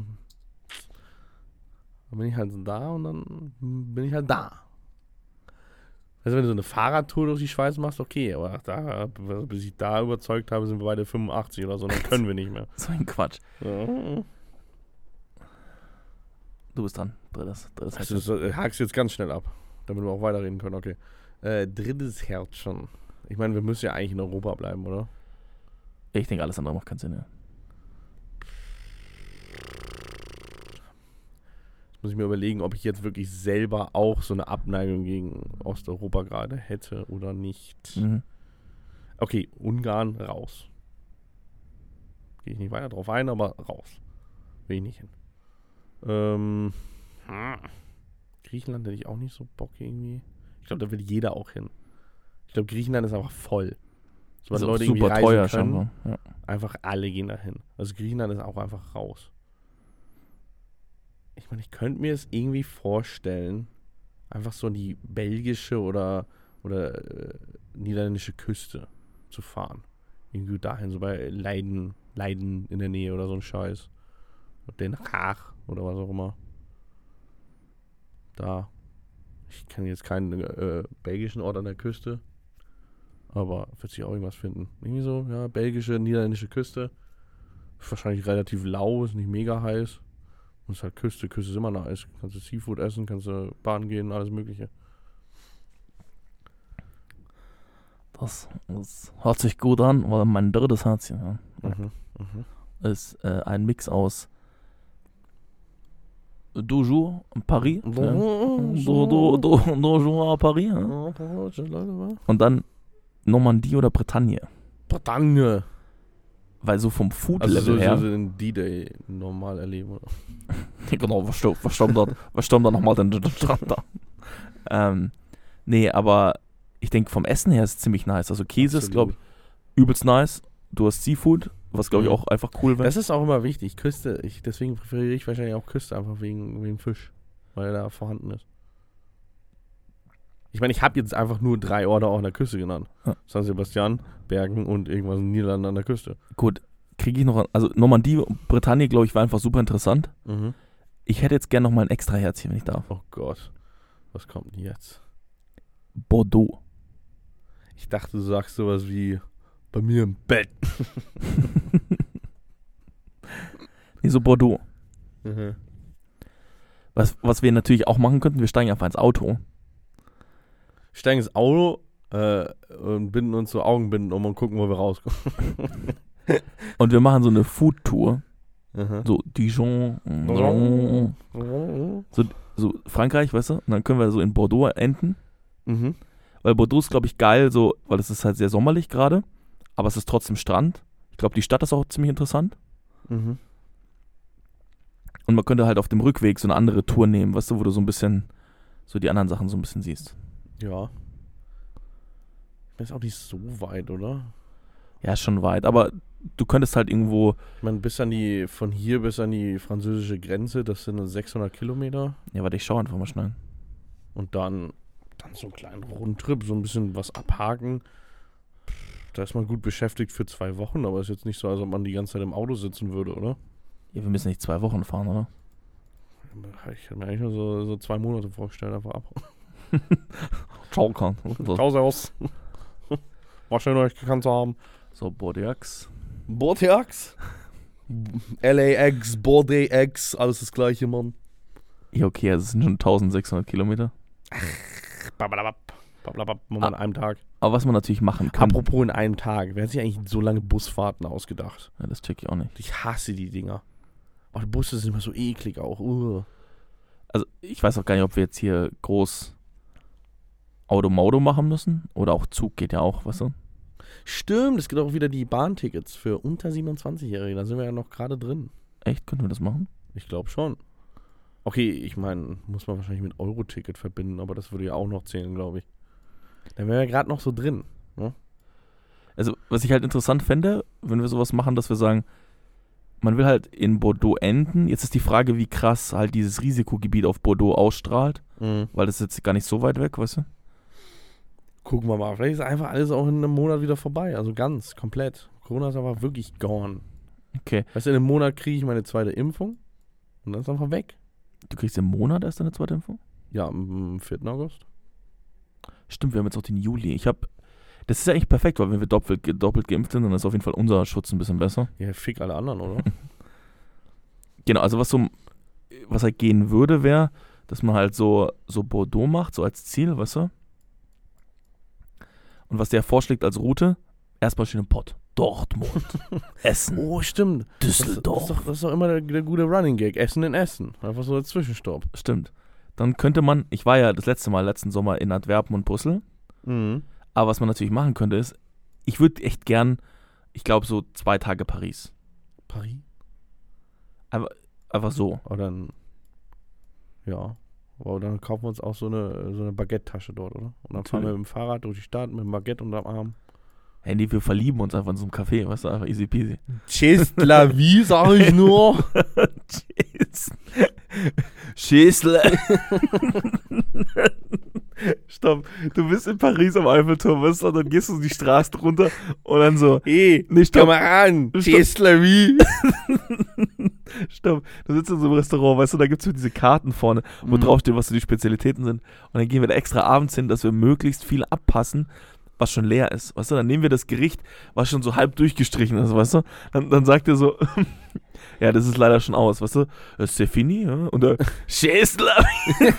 dann bin ich halt da und dann bin ich halt da. Also wenn du so eine Fahrradtour durch die Schweiz machst, okay, aber da, bis ich da überzeugt habe, sind wir beide 85 oder so, dann können wir nicht mehr. *laughs* So ein Quatsch. Ja. Du bist dran. Drittes, drittes Also, Herzchen. äh, hakst jetzt ganz schnell ab, damit wir auch weiterreden können, okay. Äh, drittes Herz schon. Ich meine, wir müssen ja eigentlich in Europa bleiben, oder? Ich denke, alles andere macht keinen Sinn. Ja. Muss ich mir überlegen, ob ich jetzt wirklich selber auch so eine Abneigung gegen Osteuropa gerade hätte oder nicht. Mhm. Okay, Ungarn raus. Gehe ich nicht weiter drauf ein, aber raus. Will ich nicht hin. Ähm, hm. Griechenland hätte ich auch nicht so Bock irgendwie. Ich glaube, da will jeder auch hin. Ich glaube, Griechenland ist einfach voll. Sobald Ist Leute irgendwie super reisen teuer können, scheinbar. Ja. einfach alle gehen dahin. Also Griechenland ist auch einfach raus. Ich meine, ich könnte mir es irgendwie vorstellen, einfach so in die belgische oder, oder äh, niederländische Küste zu fahren. Irgendwie dahin, so bei Leiden, Leiden in der Nähe oder so ein Scheiß. Den Haag oder was auch immer. Da. Ich kenne jetzt keinen äh, belgischen Ort an der Küste. Aber wird sich auch irgendwas finden. Irgendwie so, ja, belgische, niederländische Küste. Wahrscheinlich relativ lau, ist nicht mega heiß. Und ist halt Küste, Küste ist immer nice. Kannst du Seafood essen, kannst du baden gehen, alles mögliche. Das, das hört sich gut an, weil mein drittes Herzchen ja, Mhm. Mhm. ist äh, ein Mix aus Toujours Paris. Ja. À Paris. Ja. Und dann Normandie oder Bretagne. Bretagne. Weil so vom Also Food-Level so, her. so den D-Day normal erleben. Oder? *laughs* genau, was stimmt, was stimmt da, was stimmt da nochmal denn der Strand da? Ähm, nee, aber ich denke vom Essen her ist es ziemlich nice. Also Käse ist, glaube ich, übelst nice. Du hast Seafood, was glaube ich Mhm. auch einfach cool wäre. Das ist auch immer wichtig. Küste, ich, deswegen präferiere ich wahrscheinlich auch Küste, einfach wegen, wegen Fisch. Weil er da vorhanden ist. Ich meine, ich habe jetzt einfach nur drei Orte auch an der Küste genannt. Ja. San Sebastian, Bergen und irgendwas in den Niederlanden an der Küste. Gut, kriege ich noch, also Normandie und Bretagne, glaube ich, war einfach super interessant. Mhm. Ich hätte jetzt gerne noch mal ein extra Herzchen, wenn ich darf. Oh Gott. Was kommt denn jetzt? Bordeaux. Ich dachte, du sagst sowas wie bei mir im Bett. *laughs* Nee, so Bordeaux. Mhm. Was, was wir natürlich auch machen könnten, wir steigen einfach ins Auto. Steigen ins Auto äh, und binden uns so Augenbinden um und gucken, wo wir rauskommen. *laughs* Und wir machen so eine Food-Tour. So Dijon, so Frankreich, weißt du? Und dann können wir so in Bordeaux enden. Mhm. Weil Bordeaux ist, glaube ich, geil, so, weil es ist halt sehr sommerlich gerade. Aber es ist trotzdem Strand. Ich glaube, die Stadt ist auch ziemlich interessant. Mhm. Und man könnte halt auf dem Rückweg so eine andere Tour nehmen, weißt du, wo du so ein bisschen, so die anderen Sachen so ein bisschen siehst. Ja. Ist auch nicht so weit, oder? Ja, ist schon weit. Aber du könntest halt irgendwo, Ich meine, bis an die, von hier bis an die französische Grenze, das sind 600 Kilometer. ja, warte, ich schau einfach mal schnell. Und dann, dann so einen kleinen Rundtrip, so ein bisschen was abhaken. Da ist man gut beschäftigt für zwei Wochen, aber ist jetzt nicht so, als ob man die ganze Zeit im Auto sitzen würde, oder? Ja, wir müssen nicht zwei Wochen fahren, oder? Ich hätte mir eigentlich nur so, so zwei Monate vorgestellt, einfach ab. *laughs* Ciao, kann. Ciao, servus. War schön, euch gekannt zu haben. So, Bordeaux. Bordeaux? LAX, Bordeaux, alles das gleiche, Mann. Ja, okay, also es sind schon 1600 Kilometer. Babalabab. Babalabab, machen wir Ah. an einem Tag. Aber was man natürlich machen kann, Apropos in einem Tag. Wer hat sich eigentlich so lange Busfahrten ausgedacht? ja, das check ich auch nicht. Ich hasse die Dinger. Oh, die Busse sind immer so eklig auch. Uh. Also, ich weiß auch gar nicht, ob wir jetzt hier groß Auto-Mauto machen müssen. Oder auch Zug geht ja auch, weißt du? Stimmt, es gibt auch wieder die Bahntickets für unter 27-Jährige. Da sind wir ja noch gerade drin. Echt? Könnten wir das machen? Ich glaube schon. Okay, ich meine, muss man wahrscheinlich mit Euro-Ticket verbinden, aber das würde ja auch noch zählen, glaube ich. Da wären wir gerade noch so drin. Also, was ich halt interessant fände, wenn wir sowas machen, dass wir sagen, man will halt in Bordeaux enden. Jetzt ist die Frage, wie krass halt dieses Risikogebiet auf Bordeaux ausstrahlt, Mhm. weil das ist jetzt gar nicht so weit weg, weißt du? Gucken wir mal. Vielleicht ist einfach alles auch in einem Monat wieder vorbei. Also ganz, komplett. Corona ist einfach wirklich gone. Okay. Weißt du, in einem Monat kriege ich meine zweite Impfung und dann ist einfach weg. Du kriegst im Monat erst deine zweite Impfung? Ja, am 4. August. Stimmt, wir haben jetzt auch den Juli. Ich habe, das ist ja eigentlich perfekt, weil wenn wir doppelt, doppelt geimpft sind, dann ist auf jeden Fall unser Schutz ein bisschen besser. Ja, fick alle anderen, oder? *laughs* Genau, also was so, was halt gehen würde, wäre, dass man halt so, so Bordeaux macht, so als Ziel, weißt du? Und was der vorschlägt als Route, erstmal schön im Pott. Dortmund, *laughs* Essen, Oh, stimmt. Das, das, ist Düsseldorf. doch, das ist doch immer der, der gute Running Gag. Essen in Essen. Einfach so als Zwischenstopp. Stimmt. Dann könnte man, ich war ja das letzte Mal letzten Sommer in Antwerpen und Brüssel, Mhm. aber was man natürlich machen könnte ist, ich würde echt gern, ich glaube so zwei Tage Paris. Paris? Einfach so. Oder dann. Ja. Aber dann kaufen wir uns auch so eine, so eine Baguette-Tasche dort, oder? Und dann fahren wir mit dem Fahrrad durch die Stadt mit dem Baguette unterm Arm. Handy, wir verlieben uns einfach in so einem Café, weißt du, einfach easy peasy. Tschüss, la *laughs* vie, sag ich nur. Tschüss. *laughs* Schäsle. Stopp, du bist in Paris am Eiffelturm, weißt du, und dann gehst du die Straße runter und dann so, Hey, komm stopp, mal an. Stopp. Tschüss, la vie. stopp. Du sitzt in so einem Restaurant, weißt du, da gibt es so diese Karten vorne, wo Mhm. drauf steht, was so die Spezialitäten sind. Und dann gehen wir da extra abends hin, dass wir möglichst viel abpassen, was schon leer ist. Weißt du, dann nehmen wir das Gericht, was schon so halb durchgestrichen ist, weißt du? Dann, dann sagt er so, *laughs* ja, das ist leider schon aus, weißt du? C'est fini, ja? Und der *laughs* Schäsler. *laughs*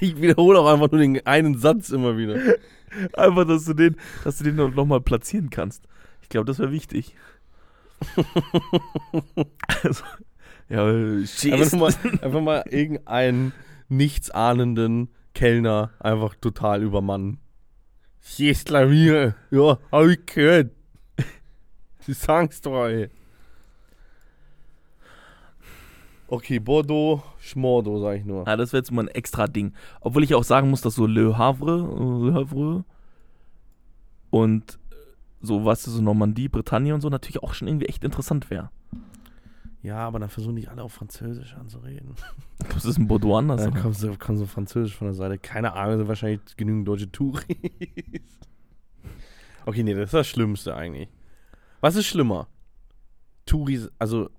Ich wiederhole auch einfach nur den einen Satz immer wieder. Einfach, dass du den, dass du den noch, noch mal platzieren kannst. Ich glaube, das wäre wichtig. also, ja, Einfach, Schäsler. nur mal, einfach mal irgendeinen nichtsahnenden Kellner einfach total übermannen. Vie. Ja, hab ich gehört. Die sagen's doch, ey. Okay, Bordeaux, Schmordo, sag ich nur. Ja, das wäre jetzt mal ein extra Ding. Obwohl ich auch sagen muss, dass so Le Havre, Le Havre und äh, so, weißt du, so Normandie, Bretagne und so natürlich auch schon irgendwie echt interessant wäre. Ja, aber dann versuchen nicht alle auf Französisch anzureden. *laughs* Das ist in Bordeaux anders. Dann kommt so, kommt so Französisch von der Seite. Keine Ahnung, sind wahrscheinlich genügend deutsche Touris. *laughs* Okay, nee, das ist das Schlimmste eigentlich. Was ist schlimmer? Touris, also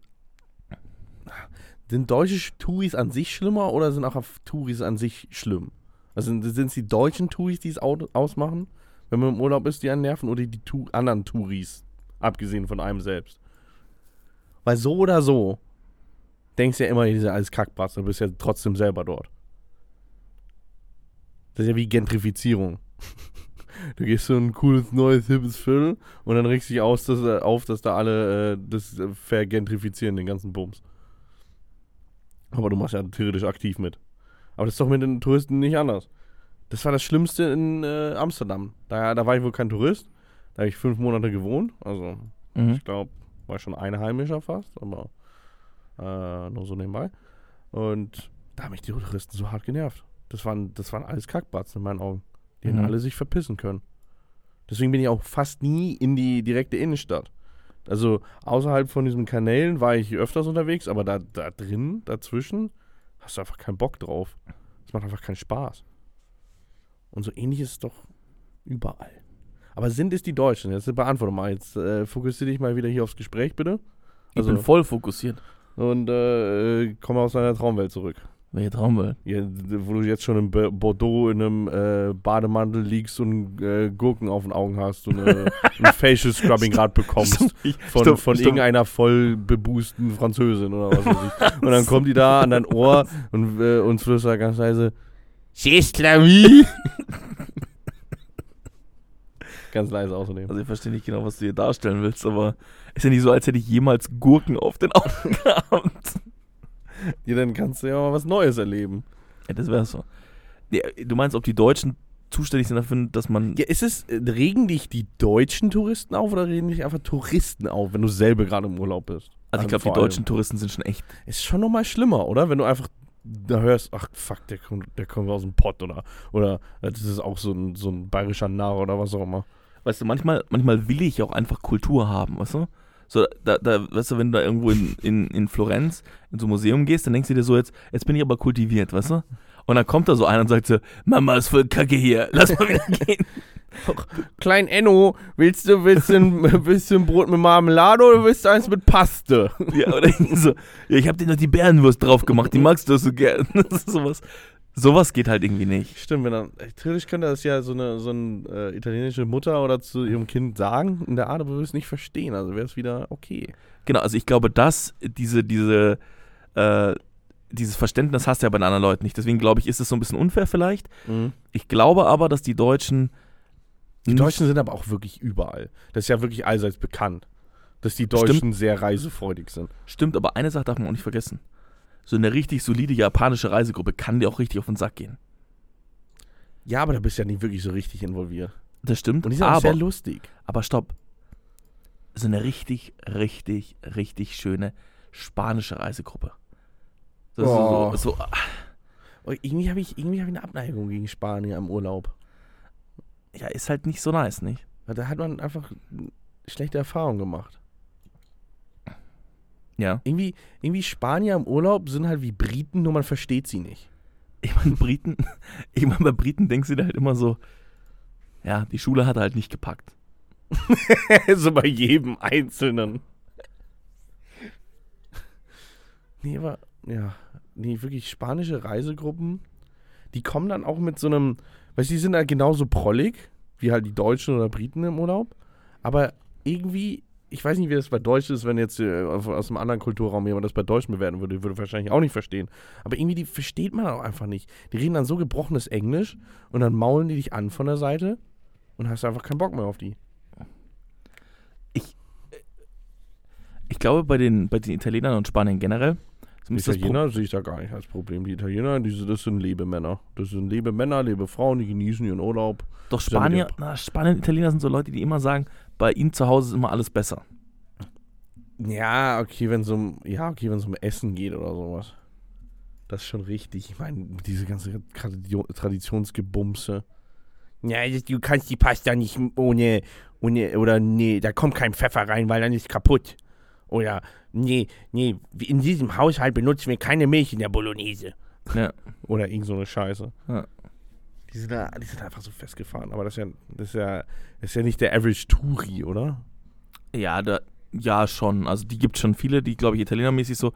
sind deutsche Touris an sich schlimmer oder sind auch Touris an sich schlimm? Also sind es die deutschen Touris, die es au- ausmachen, wenn man im Urlaub ist, die einen nerven, oder die tu anderen Touris, abgesehen von einem selbst? Weil so oder so denkst du ja immer, ihr seid alles Kackplatz, du bist ja trotzdem selber dort. Das ist ja wie Gentrifizierung. *laughs* Du gehst so ein cooles, neues, hippes Viertel und dann regst du dich aus, dass, äh, auf, dass da alle äh, das äh, vergentrifizieren, den ganzen Bums. Aber du machst ja theoretisch aktiv mit. Aber das ist doch mit den Touristen nicht anders. Das war das Schlimmste in äh, Amsterdam. Da, da war ich wohl kein Tourist. Da habe ich fünf Monate gewohnt. Also Mhm. ich glaube, war schon ein Heimischer fast, aber äh, nur so nebenbei. Und da haben mich die Touristen so hart genervt. Das waren, das waren alles Kackbatzen in meinen Augen. Die hätten Mhm. alle sich verpissen können. Deswegen bin ich auch fast nie in die direkte Innenstadt. Also außerhalb von diesen Kanälen war ich öfters unterwegs, aber da, da drin, dazwischen, hast du einfach keinen Bock drauf. Das macht einfach keinen Spaß. Und so ähnlich ist es doch überall. Aber sind es die Deutschen? Jetzt beantworte mal. Jetzt äh, fokussiere dich mal wieder hier aufs Gespräch, bitte. Ich Also- bin voll fokussiert. Und äh, komm aus deiner Traumwelt zurück. Welche Traumwelt? Ja, wo du jetzt schon in Bordeaux in einem äh, Bademantel liegst und äh, Gurken auf den Augen hast und äh, *laughs* ein Facial Scrubbing gerade bekommst von, Stopp, von stopp. irgendeiner voll bebusten Französin oder was weiß ich. Und dann kommt die da an dein Ohr und, äh, und flüstert ganz leise C'est la vie. Ganz leise außerdem. Also ich verstehe nicht genau, was du hier darstellen willst, aber ist ja nicht so, als hätte ich jemals Gurken auf den Augen *laughs* gehabt. Ja, dann kannst du ja mal was Neues erleben. Ja, das wäre so. Ja, du meinst, ob die Deutschen zuständig sind dafür, dass man. Ja, ist es, äh, regen dich die deutschen Touristen auf oder regen dich einfach Touristen auf, wenn du selber gerade im Urlaub bist? also ich glaube, die vor allem. deutschen Touristen sind schon echt. Ist schon nochmal schlimmer, oder? Wenn du einfach da hörst, ach fuck, der kommt, der kommt aus dem Pott oder, oder äh, das ist auch so ein, so ein bayerischer Narr oder was auch immer. Weißt du, manchmal, manchmal will ich auch einfach Kultur haben, weißt du? So, da, da, weißt du, wenn du da irgendwo in, in, in Florenz in so ein Museum gehst, dann denkst du dir so, jetzt, jetzt bin ich aber kultiviert, weißt du? Und dann kommt da so einer und sagt so, Mama ist voll kacke hier, lass mal wieder *laughs* gehen. Klein Enno, willst du, willst du, ein, *laughs* willst du ein Brot mit Marmelade oder willst du eins mit Paste? Ja, oder *laughs* so, ja, ich hab dir noch die Bärenwurst drauf gemacht, die magst du so gern. Das ist sowas, sowas geht halt irgendwie nicht. Stimmt, wenn dann, natürlich könnte das ja so eine, so eine äh, italienische Mutter oder zu ihrem Kind sagen, in der Art, aber würde es nicht verstehen, also wäre es wieder okay. Genau, also ich glaube, dass diese, diese, äh, dieses Verständnis hast du ja bei den anderen Leuten nicht. Deswegen glaube ich, ist es so ein bisschen unfair vielleicht. Ich glaube aber, dass die Deutschen Die Deutschen sind aber auch wirklich überall. Das ist ja wirklich allseits bekannt, dass die Stimmt. Deutschen sehr reisefreudig sind. Stimmt, aber eine Sache darf man auch nicht vergessen. So eine richtig solide japanische Reisegruppe kann dir auch richtig auf den Sack gehen. Ja, aber da bist du ja nicht wirklich so richtig involviert. Das stimmt, Und die sind auch aber, sehr lustig. aber stopp. So eine richtig, richtig, richtig schöne spanische Reisegruppe. Das Oh. ist so, so, Oh, irgendwie habe ich, irgendwie hab ich eine Abneigung gegen Spanier im Urlaub. ja, ist halt nicht so nice, nicht? Da hat man einfach schlechte Erfahrungen gemacht. Ja. Irgendwie, irgendwie Spanier im Urlaub sind halt wie Briten, nur man versteht sie nicht. Ich meine, Briten, *laughs* ich meine, bei Briten denkst du dir halt immer so, ja, die Schule hat halt nicht gepackt. *laughs* so bei jedem Einzelnen. Nee, aber, ja, nee, wirklich spanische Reisegruppen, die kommen dann auch mit so einem, weißt du, die sind halt genauso prollig, wie halt die Deutschen oder Briten im Urlaub, aber irgendwie, ich weiß nicht, wie das bei Deutschen ist, wenn jetzt äh, aus einem anderen Kulturraum jemand das bei Deutschen bewerten würde, würde wahrscheinlich auch nicht verstehen. Aber irgendwie, die versteht man auch einfach nicht. Die reden dann so gebrochenes Englisch und dann maulen die dich an von der Seite und hast einfach keinen Bock mehr auf die. Ich glaube, bei den, bei den Italienern und Spaniern generell, Die Italiener sehe ich da gar nicht als Problem. Die Italiener, diese, das sind Lebemänner. Das sind Lebemänner, Lebefrauen, die genießen ihren Urlaub. Doch Spanier, na, Spanier und Italiener sind so Leute, die immer sagen, bei ihnen zu Hause ist immer alles besser. Ja, okay, wenn es um, ja, okay, wenn es um Essen geht oder sowas. Das ist schon richtig. Ich meine, diese ganze Tradition, Traditionsgebumse. Ja, du kannst die Pasta nicht ohne, ohne, oder nee, da kommt kein Pfeffer rein, weil dann ist kaputt. Oder, nee, nee, in diesem Haushalt benutzen wir keine Milch in der Bolognese. Ja. *laughs* Oder irgend so eine Scheiße. Ja. Die sind, da, die sind einfach so festgefahren. Aber das ist ja, das ist ja, das ist ja nicht der Average Touri, oder? Ja, da, ja, schon. Also die gibt schon viele, die, glaube ich, italienermäßig so.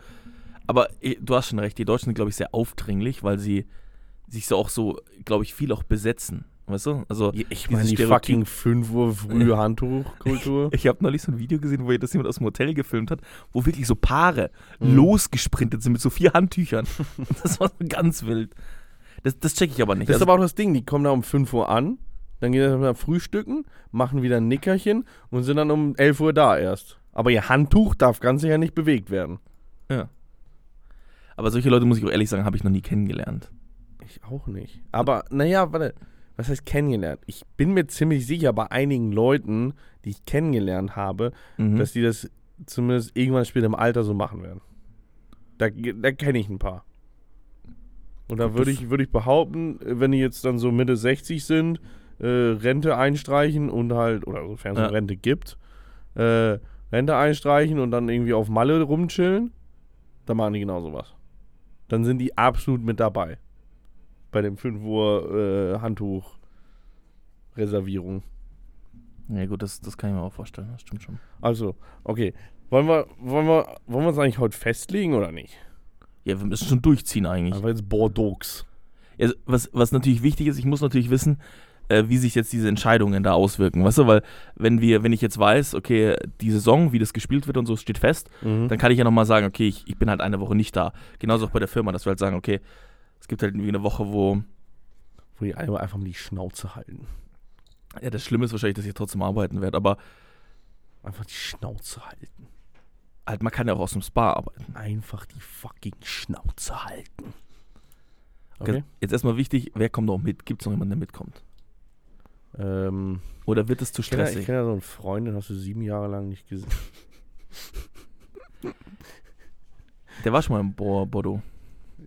Aber eh, du hast schon recht, die Deutschen sind, glaube ich, sehr aufdringlich, weil sie sich so auch so, glaube ich, viel auch besetzen. Weißt du? Also Ich meine, die Stereotyp- fucking 5 Uhr früh *laughs* Handtuchkultur. ich habe neulich so ein Video gesehen, wo das jemand aus dem Hotel gefilmt hat, wo wirklich so Paare Mhm. losgesprintet sind mit so vier Handtüchern. *laughs* das war so ganz wild. Das, das check ich aber nicht. Das ist Also, aber auch das Ding, die kommen da um 5 Uhr an, dann gehen sie frühstücken, machen wieder ein Nickerchen und sind dann um 11 Uhr da erst. Aber ihr Handtuch darf ganz sicher nicht bewegt werden. aber solche Leute, muss ich auch ehrlich sagen, habe ich noch nie kennengelernt. Ich auch nicht. Aber, naja, warte, was heißt kennengelernt? Ich bin mir ziemlich sicher bei einigen Leuten, die ich kennengelernt habe, Mhm. dass die das zumindest irgendwann später im Alter so machen werden. Da, da kenne ich ein paar. Und da würde ich, würd ich behaupten, wenn die jetzt dann so Mitte 60 sind, äh, Rente einstreichen und halt, oder sofern es Ja. eine Rente gibt, äh, Rente einstreichen und dann irgendwie auf Malle rumchillen, dann machen die genau sowas. Dann sind die absolut mit dabei. Bei dem 5 Uhr äh, Handtuch Reservierung. ja gut, das, das kann ich mir auch vorstellen, das stimmt schon. Also, okay. Wollen wir, wollen wir, wollen wir uns eigentlich heute festlegen oder nicht? Ja, wir müssen schon durchziehen eigentlich. Einfach jetzt Bordeaux. Ja, was, was natürlich wichtig ist, ich muss natürlich wissen, äh, wie sich jetzt diese Entscheidungen da auswirken. Weißt du, weil wenn wir, wenn ich jetzt weiß, okay, die Saison, wie das gespielt wird und so, steht fest, Mhm. dann kann ich ja nochmal sagen, okay, ich, ich bin halt eine Woche nicht da. Genauso auch bei der Firma, dass wir halt sagen, okay, es gibt halt irgendwie eine Woche, wo, Wo die alle einfach mal die Schnauze halten. ja, das Schlimme ist wahrscheinlich, dass ich trotzdem arbeiten werde, aber Einfach die Schnauze halten. Halt, man kann ja auch aus dem Spa arbeiten. Einfach die fucking Schnauze halten. Okay. Jetzt erstmal wichtig, wer kommt noch mit? Gibt es noch jemanden, der mitkommt? Ähm, Oder wird es zu ich kenne ja, stressig? so einen Freund, den hast du sieben Jahre lang nicht gesehen. *laughs* Der war schon mal in Bo Bordeaux,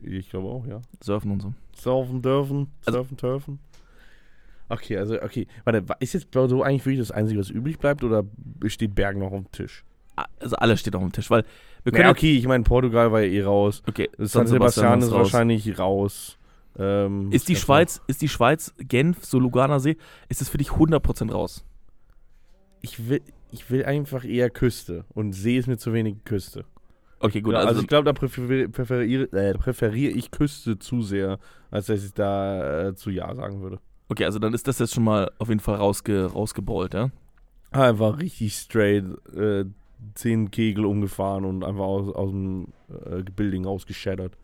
Ich glaube auch, ja. surfen und so. Surfen dürfen, Also- surfen dürfen. Okay, also, okay. Warte, wa- ist jetzt Bordeaux eigentlich wirklich das Einzige, was übrig bleibt oder steht Bergen noch auf dem Tisch? Also alles steht auf dem Tisch, weil wir können Ja, okay, ich meine, Portugal war ja eh raus. okay, San Sebastian ist raus. wahrscheinlich raus. Ähm, Ist die Schweiz, ist die Schweiz, Genf, so Luganer See, ist das für dich 100% raus? Ich will, ich will einfach eher Küste. Und See ist mir zu wenig Küste. Okay, gut, also, also, ich glaube, da präferiere, präferiere, äh, präferiere ich Küste zu sehr, als dass ich da äh, zu Ja sagen würde. okay, also dann ist das jetzt schon mal auf jeden Fall rausge, rausgeballt, ja? Einfach richtig straight äh, zehn Kegel umgefahren und einfach aus, aus dem äh, Building ausgeschädert.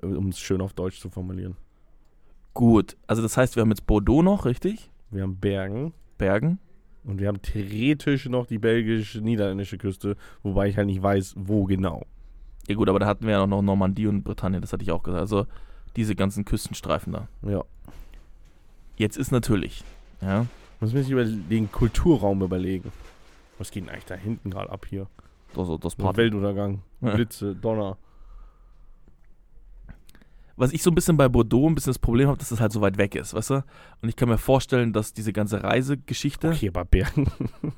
Um es schön auf Deutsch zu formulieren. Gut, also das heißt, wir haben jetzt Bordeaux noch, richtig? Wir haben Bergen. Bergen. Und wir haben theoretisch noch die belgisch-niederländische Küste, wobei ich halt nicht weiß, wo genau. Ja gut, aber da hatten wir ja noch Normandie und Bretagne, das hatte ich auch gesagt. Also diese ganzen Küstenstreifen da. Ja. Jetzt ist natürlich, ja, Muss man sich über den Kulturraum überlegen. Was geht denn eigentlich da hinten gerade ab hier? das, das So Party. Weltuntergang. Blitze, Donner. Was ich so ein bisschen bei Bordeaux ein bisschen das Problem habe, dass das halt so weit weg ist, weißt du? Und ich kann mir vorstellen, dass diese ganze Reisegeschichte. Okay, aber Bergen. *laughs*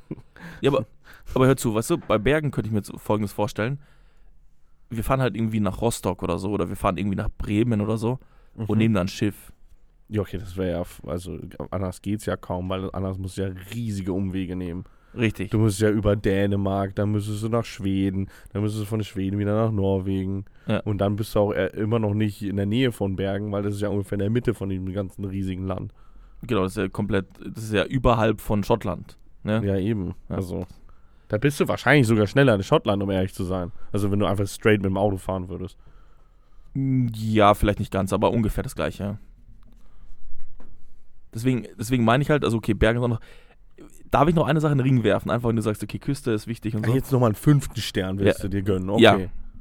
Ja, aber, aber hör zu, weißt du, bei Bergen könnte ich mir jetzt folgendes vorstellen. Wir fahren halt irgendwie nach Rostock oder so, oder wir fahren irgendwie nach Bremen oder so Mhm. und nehmen dann ein Schiff. Ja, okay, das wäre ja, also anders geht's ja kaum, weil anders musst du ja riesige Umwege nehmen. Richtig. Du musst ja über Dänemark, dann müsstest du nach Schweden, dann müsstest du von Schweden wieder nach Norwegen. Ja. Und dann bist du auch äh, immer noch nicht in der Nähe von Bergen, weil das ist ja ungefähr in der Mitte von diesem ganzen riesigen Land. Genau, das ist ja komplett, das ist ja überhalb von Schottland. Ne? Ja, eben. Ja. Also, da bist du wahrscheinlich sogar schneller in Schottland, um ehrlich zu sein. Also, wenn du einfach straight mit dem Auto fahren würdest. Ja, vielleicht nicht ganz, aber ungefähr das gleiche. Deswegen, deswegen meine ich halt, also okay, Bergen ist auch noch. Darf ich noch eine Sache in den Ring werfen? Einfach, wenn du sagst, okay, Küste ist wichtig und so. jetzt nochmal einen fünften Stern willst Ja. du dir gönnen. Okay. Ja.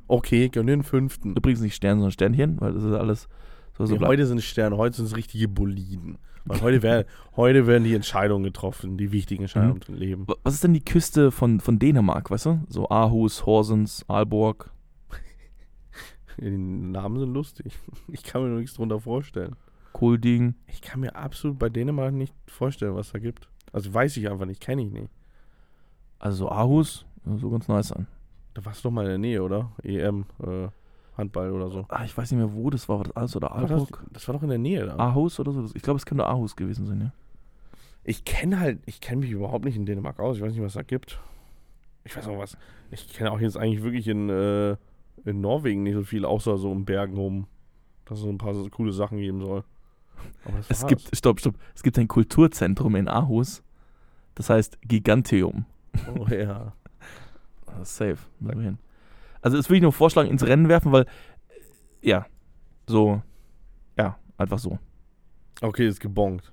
Okay, gönn dir einen fünften. Übrigens nicht Stern, sondern Sternchen, weil das ist alles so, so Nee, heute sind es Sterne, heute sind es richtige Boliden. Weil heute, wär, *laughs* heute werden die Entscheidungen getroffen, die wichtigen Entscheidungen Mhm. im Leben. Wa- Was ist denn die Küste von, von Dänemark, weißt du? So Aarhus, Horsens, Aalborg. *laughs* Die Namen sind lustig. *laughs* Ich kann mir nichts drunter vorstellen. Kolding. Ich kann mir absolut bei Dänemark nicht vorstellen, was da gibt. Also weiß ich einfach nicht, kenne ich nicht. Also so Aarhus, so ganz nice an. Da warst du doch mal in der Nähe, oder? EM, äh, Handball oder so. Ah, ich weiß nicht mehr, wo das war. War das Aarhus oder das, Aalborg? das war doch in der Nähe da. Aarhus oder so? Ich glaube, es könnte Aarhus gewesen sein, ja. Ich kenne halt, ich kenne mich überhaupt nicht in Dänemark aus. Ich weiß nicht, was da gibt. Ich weiß auch was. Ich kenne auch jetzt eigentlich wirklich in, äh, in Norwegen nicht so viel, außer so um Bergen rum. Dass es so ein paar so coole Sachen geben soll. Es gibt, stopp, stopp. Es gibt ein Kulturzentrum in Aarhus. Das heißt Giganteum. Oh ja. *laughs* Safe. Hin. Also, das würde ich nur vorschlagen, ins Rennen werfen, weil, äh, ja, so, ja, einfach so. Okay, ist gebongt.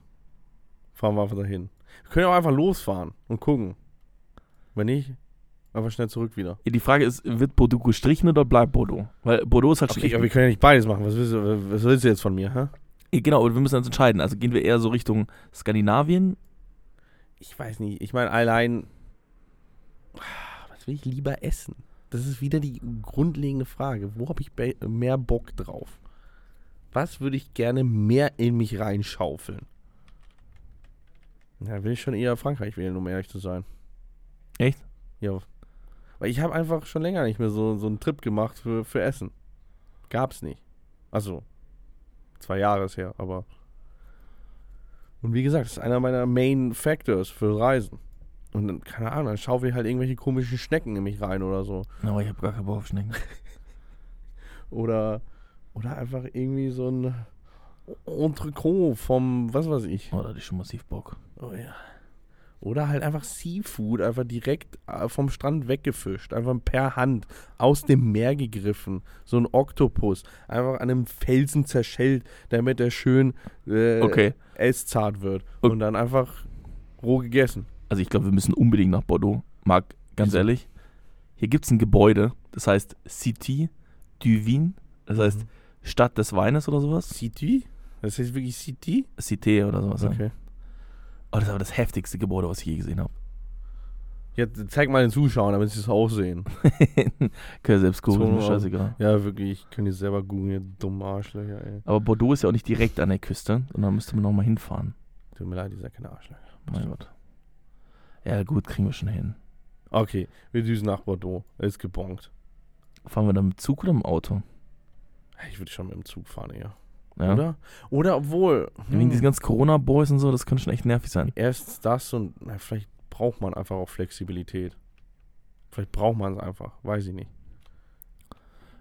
Fahren wir einfach dahin. Wir können ja auch einfach losfahren und gucken. Wenn nicht, einfach schnell zurück wieder. Die Frage ist, wird Bordeaux gestrichen oder bleibt Bordeaux? Weil Bordeaux ist halt Okay, echt aber wir können ja nicht beides machen. Was willst du, was willst du jetzt von mir, hä? Ja, Genau, aber wir müssen uns entscheiden. Also gehen wir eher so Richtung Skandinavien. Ich weiß nicht. Ich meine, allein. Was will ich lieber essen? Das ist wieder die grundlegende Frage. Wo habe ich mehr Bock drauf? Was würde ich gerne mehr in mich reinschaufeln? Ja, will ich schon eher Frankreich wählen, um ehrlich zu sein. Echt? Ja. Weil ich habe einfach schon länger nicht mehr so, so einen Trip gemacht für, für Essen. Gab's nicht. Also, zwei Jahre ist her, aber. Und wie gesagt, das ist einer meiner Main Factors für Reisen. Und dann, keine Ahnung, dann schaufel ich halt irgendwelche komischen Schnecken in mich rein oder so. Aber ich habe gar keinen Bock auf Schnecken. *laughs* Oder, oder einfach irgendwie so ein Entrecot vom, was weiß ich. Oh, da hatte ich schon massiv Bock. Oh ja. Oder halt einfach Seafood, einfach direkt äh, vom Strand weggefischt. Einfach per Hand aus dem Meer gegriffen. So ein Oktopus. Einfach an einem Felsen zerschellt, damit er schön äh, Okay. esszart wird. Ok- Und dann einfach roh gegessen. Also ich glaube, wir müssen unbedingt nach Bordeaux. Marc, ganz ehrlich, hier gibt es ein Gebäude, das heißt City du Vin. Das heißt Stadt des Weines oder sowas. City? Das heißt wirklich City? Cité oder sowas. Ja. Oh, das ist aber das heftigste Gebäude, was ich je gesehen habe. Jetzt zeig mal den Zuschauern, damit sie es auch sehen. *laughs* Können ja selbst googeln, ist So, scheißegal. Ja, wirklich. Ich kann die selber googeln, ihr dummen Arschlöcher, ey. Aber Bordeaux ist ja auch nicht direkt an der Küste, sondern müsste man nochmal hinfahren. Tut mir leid, ihr seid keine Arschlöcher. Mein Gott. Ja, gut, kriegen wir schon hin. Okay, wir düsen nach Bordeaux. Ist gebongt. Fahren wir dann mit Zug oder mit dem Auto? Ich würde schon mit dem Zug fahren, eher. Ja. Oder? Oder obwohl. Ja, Wegen diesen ganzen Corona-Boys und so, das könnte schon echt nervig sein. Erstens das und na, vielleicht braucht man einfach auch Flexibilität. Vielleicht braucht man es einfach. Weiß ich nicht.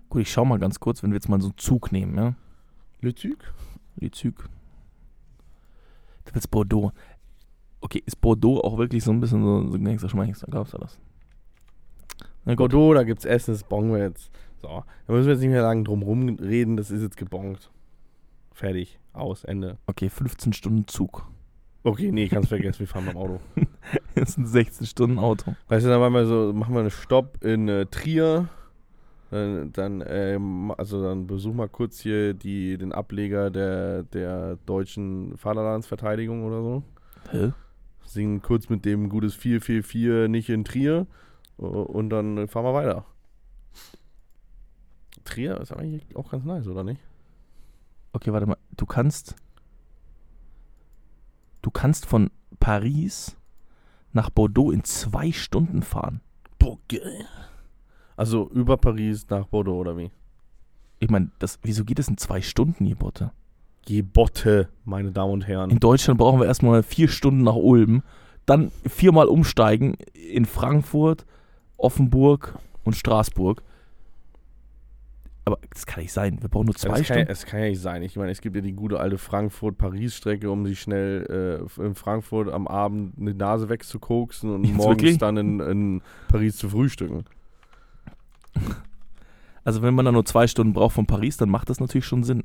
Gut, ich schau mal ganz kurz, wenn wir jetzt mal so einen Zug nehmen, ja? Le Zug? Die Zug. Das ist Bordeaux. Okay, ist Bordeaux auch wirklich so ein bisschen so, so Gangster-Schmeichster? Glaubst du das? Na gut. Bordeaux, da gibt's Essen, das bongen wir jetzt. So, da müssen wir jetzt nicht mehr lange drum reden, das ist jetzt gebongt. Fertig. Aus. Ende. Okay, 15 Stunden Zug. Okay, nee, kannst vergessen, wir fahren beim Auto. *laughs* Das ist ein 16 Stunden Auto. Weißt du, dann machen wir so, machen wir einen Stopp in äh, Trier. Dann, dann, ähm, also dann besuch mal kurz hier die, den Ableger der, der deutschen Vaterlandsverteidigung oder so. Hä? Singen kurz mit dem gutes 444 nicht in Trier. Und dann fahren wir weiter. Trier ist eigentlich auch ganz nice, oder nicht? Okay, warte mal. Du kannst. Du kannst von Paris nach Bordeaux in zwei Stunden fahren. Boah, geil. Also über Paris nach Bordeaux oder wie? Ich meine, das, wieso geht das in zwei Stunden, ihr Botte? Gebotte, meine Damen und Herren. In Deutschland brauchen wir erstmal vier Stunden nach Ulm, dann viermal umsteigen in Frankfurt, Offenburg und Straßburg. Aber das kann nicht sein. Wir brauchen nur zwei das, kann, Stunden. es kann ja nicht sein. Ich meine, es gibt ja die gute alte Frankfurt-Paris-Strecke, um sich schnell äh, in Frankfurt am Abend eine Nase wegzukoksen und Jetzt morgens wirklich? dann in, in Paris zu frühstücken. *laughs* Also wenn man dann nur zwei Stunden braucht von Paris, dann macht das natürlich schon Sinn.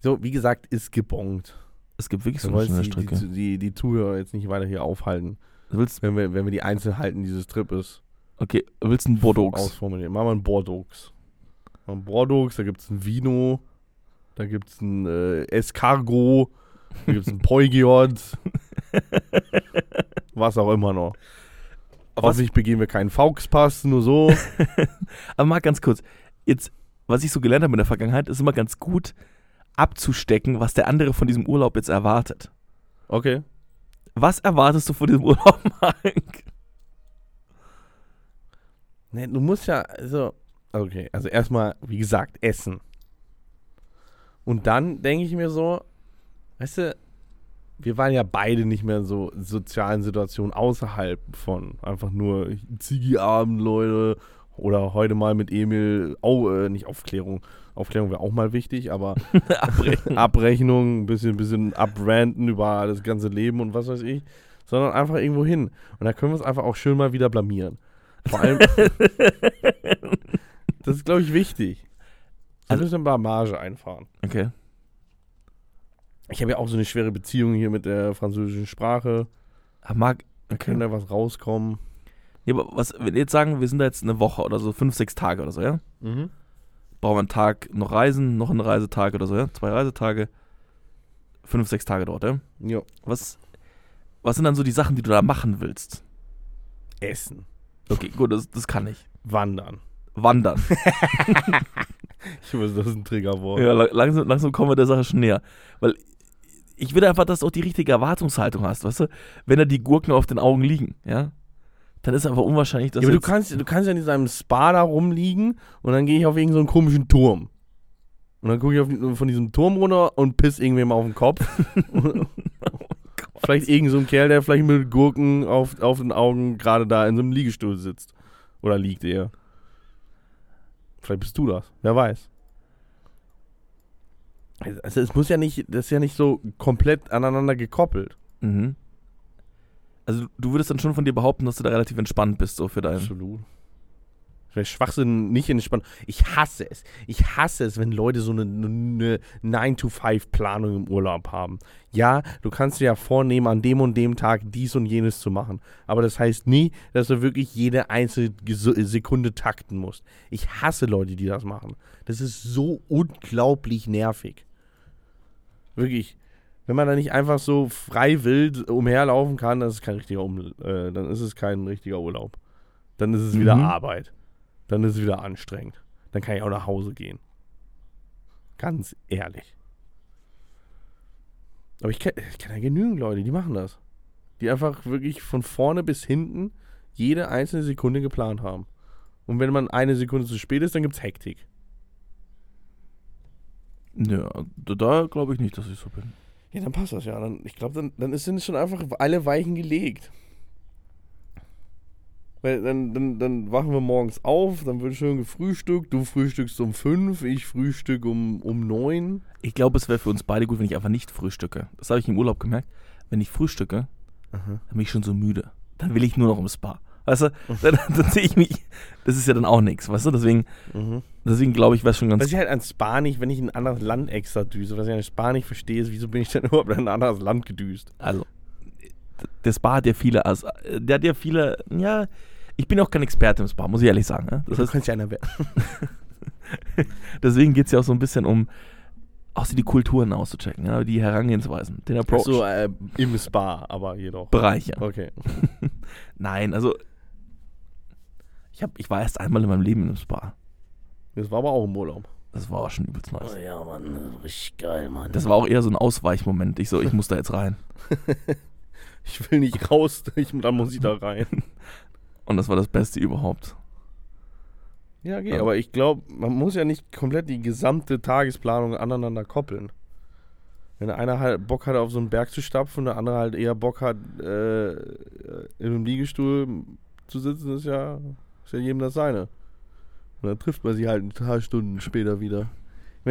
So, wie gesagt, ist gebongt. Es gibt wirklich so eine schnelle Strecke. die, die, die Zuhörer jetzt nicht weiter hier aufhalten, Du willst, wenn wir, wenn wir die Einzelheiten dieses Tripes okay, du willst einen Bordeaux. ausformulieren. Machen wir einen Bordeaux. Wir einen Bordeaux, da gibt es ein Vino, da gibt es ein äh, Escargot, da gibt es ein *laughs* Poigiot, *laughs* was auch immer noch. Was, Hoffentlich begehen wir keinen Fauxpass, nur so. *laughs* aber mal ganz kurz. Jetzt, was ich so gelernt habe in der Vergangenheit, ist immer ganz gut abzustecken, was der andere von diesem Urlaub jetzt erwartet. Okay. Was erwartest du von diesem Urlaub, Mike? Ne, du musst ja, also, okay, also erstmal, wie gesagt, essen. Und dann denke ich mir so, weißt du, wir waren ja beide nicht mehr in so sozialen Situationen außerhalb von einfach nur Ziggy-Abend, Leute, oder heute mal mit Emil, oh, äh, nicht Aufklärung, Aufklärung wäre auch mal wichtig, aber. *laughs* Abrechnung, ein bisschen, bisschen abranten über das ganze Leben und was weiß ich, sondern einfach irgendwo hin. Und da können wir uns einfach auch schön mal wieder blamieren. Vor allem, *laughs* das ist, glaube ich, wichtig. Ein Also- bisschen Blamage einfahren. Okay. Ich habe ja auch so eine schwere Beziehung hier mit der französischen Sprache. Aber Marc, Da okay. kann da was rauskommen. Ja, aber was, wenn wir jetzt sagen, wir sind da jetzt eine Woche oder so, fünf, sechs Tage oder so, ja? Brauchen wir einen Tag noch reisen, noch einen Reisetag oder so, ja? Zwei Reisetage, fünf, sechs Tage dort, ja? Ja. Was, was sind dann so die Sachen, die du da machen willst? Essen. Okay, gut, das, das kann ich. Wandern. Wandern. *laughs* Ich weiß, das ist ein Triggerwort. ja, la- langsam, langsam kommen wir der Sache schon näher. Weil ich will einfach, dass du auch die richtige Erwartungshaltung hast, weißt du? Wenn da die Gurken auf den Augen liegen, ja? Dann ist einfach unwahrscheinlich, dass Ja, aber du kannst, du kannst ja in diesem Spa da rumliegen und dann gehe ich auf irgendeinen so komischen Turm. Und dann gucke ich auf von diesem Turm runter und piss irgendwem auf den Kopf. *laughs* vielleicht irgend so ein Kerl, der vielleicht mit Gurken auf, auf den Augen gerade da in so einem Liegestuhl sitzt. Oder liegt eher. Vielleicht bist du das. Wer weiß. Also es muss ja nicht, das ist ja nicht so komplett aneinander gekoppelt. Mhm. Also du würdest dann schon von dir behaupten, dass du da relativ entspannt bist, so für deinen. Absolut. Schwachsinn nicht entspannt. Ich hasse es. Ich hasse es, wenn Leute so eine, eine 9-to-5-Planung im Urlaub haben. Ja, du kannst dir ja vornehmen, an dem und dem Tag dies und jenes zu machen. Aber das heißt nie, dass du wirklich jede einzelne Ges- Sekunde takten musst. Ich hasse Leute, die das machen. Das ist so unglaublich nervig. Wirklich. Wenn man da nicht einfach so frei wild umherlaufen kann, dann ist es kein richtiger, um äh, dann ist es kein richtiger Urlaub. Dann ist es wieder Mhm. Arbeit. Dann ist es wieder anstrengend. Dann kann ich auch nach Hause gehen. Ganz ehrlich. Aber ich kenne kenn ja genügend Leute, die machen das. Die einfach wirklich von vorne bis hinten jede einzelne Sekunde geplant haben. Und wenn man eine Sekunde zu spät ist, dann gibt es Hektik. Ja, da, da glaube ich nicht, dass ich so bin. Ja, dann passt das ja. Dann, ich glaube, dann, dann sind schon einfach alle Weichen gelegt. Weil dann, dann, dann wachen wir morgens auf, dann wird schön gefrühstückt. Du frühstückst um fünf, ich frühstück um, um neun. Ich glaube, es wäre für uns beide gut, wenn ich einfach nicht frühstücke. Das habe ich im Urlaub gemerkt. Wenn ich frühstücke, dann bin ich schon so müde. Dann will ich nur noch im Spa. Weißt du, *laughs* dann, dann sehe ich mich, das ist ja dann auch nichts, weißt du? Deswegen, Mhm. deswegen glaube ich, wäre schon ganz Was ich halt an Spa nicht, wenn ich in ein anderes Land extra düse, was ich an Spa nicht verstehe, ist, wieso bin ich denn *laughs* überhaupt in ein anderes Land gedüst? Also, der Spa hat ja viele, also, der hat ja viele, ja, ich bin auch kein Experte im Spa, muss ich ehrlich sagen. Ne? Das heißt, könnte ja einer werden. *laughs* deswegen geht es ja auch so ein bisschen um, auch so die Kulturen auszuchecken, ja, die Herangehensweisen, den Approach, So, äh, im Spa, aber jedoch. Bereiche. Okay. *laughs* Nein, also, ich, hab, ich war erst einmal in meinem Leben im Spa. Das war aber auch im Urlaub. Das war auch schon übelst nice. ja, Mann, richtig geil, Mann. Das war auch eher so ein Ausweichmoment. Ich so, ich muss da jetzt rein. *laughs* ich will nicht raus, ich, dann muss ich da rein. Und das war das Beste überhaupt. Ja, okay, Ja. aber ich glaube, man muss ja nicht komplett die gesamte Tagesplanung aneinander koppeln. Wenn einer halt Bock hat, auf so einen Berg zu stapfen und der andere halt eher Bock hat, äh, in einem Liegestuhl zu sitzen, ist ja, ist ja jedem das seine. Und dann trifft man sie halt ein paar Stunden später wieder.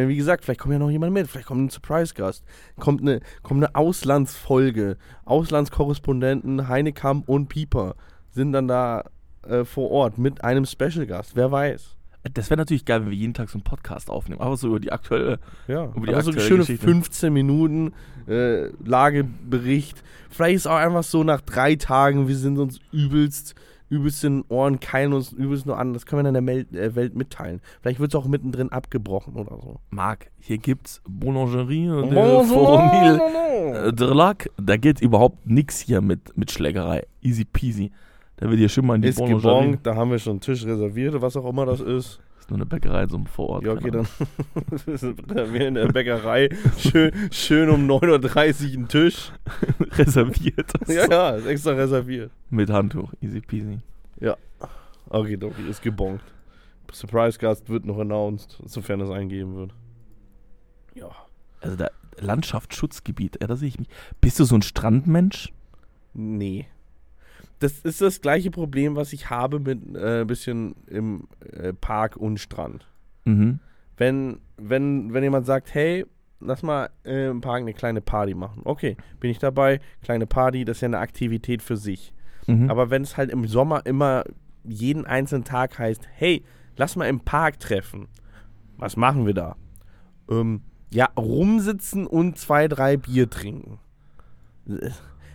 Meine, wie gesagt, vielleicht kommt ja noch jemand mit, vielleicht kommt ein Surprise-Gast, kommt eine, kommt eine Auslandsfolge, Auslandskorrespondenten Heinekamp und Pieper sind dann da äh, vor Ort mit einem Special-Gast, wer weiß. Das wäre natürlich geil, wenn wir jeden Tag so einen Podcast aufnehmen. Aber so über die aktuelle. Ja, Über die aber so schöne Geschichte. 15 Minuten äh, Lagebericht. Vielleicht ist auch einfach so nach drei Tagen, wir sind uns übelst, übelst in den Ohren, keilen uns übelst nur an. Das können wir dann der äh, Welt mitteilen. Vielleicht wird es auch mittendrin abgebrochen oder so. Marc, hier gibt's Boulangerie de Formil äh, de Lac. Da geht überhaupt nichts hier mit, mit Schlägerei. Easy peasy. Da wird hier schon mal in die Ist Boulangerie. gebongt, da haben wir schon einen Tisch reserviert, was auch immer das ist. Ist nur eine Bäckerei so vor Ort. Ja, okay, dann *laughs* wir in der Bäckerei. Schön, schön um 9.30 Uhr einen Tisch. *laughs* Reserviert. *laughs* Ja, ja, ist extra reserviert. Mit Handtuch. Easy peasy. Okay, okay, ist gebongt. Surprise-Gast wird noch announced, sofern es eingeben wird. Ja. Also da Landschaftsschutzgebiet, ja, da sehe ich mich. Bist du so ein Strandmensch? Nee. Das ist das gleiche Problem, was ich habe mit äh, bisschen im äh, Park und Strand. Mhm. Wenn, wenn, wenn jemand sagt, hey, lass mal äh, im Park eine kleine Party machen. Okay, bin ich dabei. Kleine Party, das ist ja eine Aktivität für sich. Mhm. Aber wenn es halt im Sommer immer jeden einzelnen Tag heißt, hey, lass mal im Park treffen. Was machen wir da? Ähm, ja, rumsitzen und zwei, drei Bier trinken.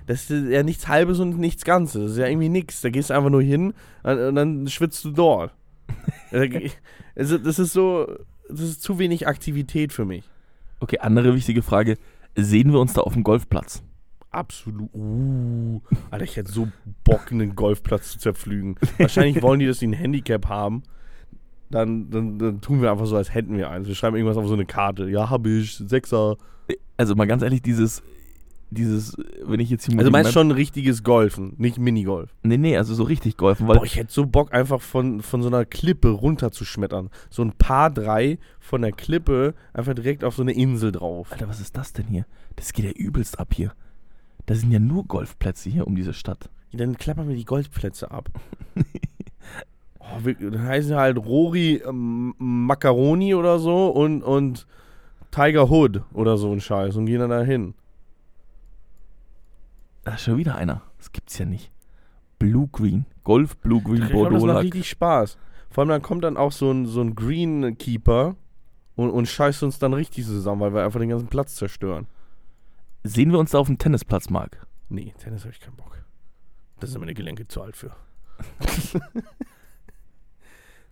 Das ist ja nichts Halbes und nichts Ganzes. Das ist ja irgendwie nichts. Da gehst du einfach nur hin und dann schwitzt du dort. *laughs* also, das ist so, das ist zu wenig Aktivität für mich. Okay, andere wichtige Frage. Sehen wir uns da auf dem Golfplatz? Absolut. Uh, Alter, ich hätte so Bock, einen Golfplatz zu zerpflügen. Wahrscheinlich wollen die, dass sie ein Handicap haben. Dann, dann, dann tun wir einfach so, als hätten wir eins. Wir schreiben irgendwas auf so eine Karte. Ja, hab ich. Sechser. Also mal ganz ehrlich, dieses, dieses, wenn ich jetzt hier mal Also meinst Map- schon richtiges Golfen, nicht Minigolf. Nee, nee, also so richtig golfen, weil Boah, ich hätte so Bock, einfach von, von so einer Klippe runterzuschmettern. So ein paar drei von der Klippe einfach direkt auf so eine Insel drauf. Alter, was ist das denn hier? Das geht ja übelst ab hier. Da sind ja nur Golfplätze hier um diese Stadt. Dann klappern wir die Golfplätze ab. *laughs* oh, wir, dann heißen halt Rory ähm, Macaroni oder so und, und Tiger Hood oder so ein Scheiß und gehen dann da hin. Da ist schon wieder einer. Das gibt's ja nicht. Blue Green. Golf Blue Green glaube, das Bordeaux macht richtig Spaß. Vor allem dann kommt dann auch so ein, so ein Greenkeeper und, und scheißt uns dann richtig zusammen, weil wir einfach den ganzen Platz zerstören. Sehen wir uns da auf dem Tennisplatz, Marc? Nee, Tennis habe ich keinen Bock. Das sind meine Gelenke zu alt für. *laughs*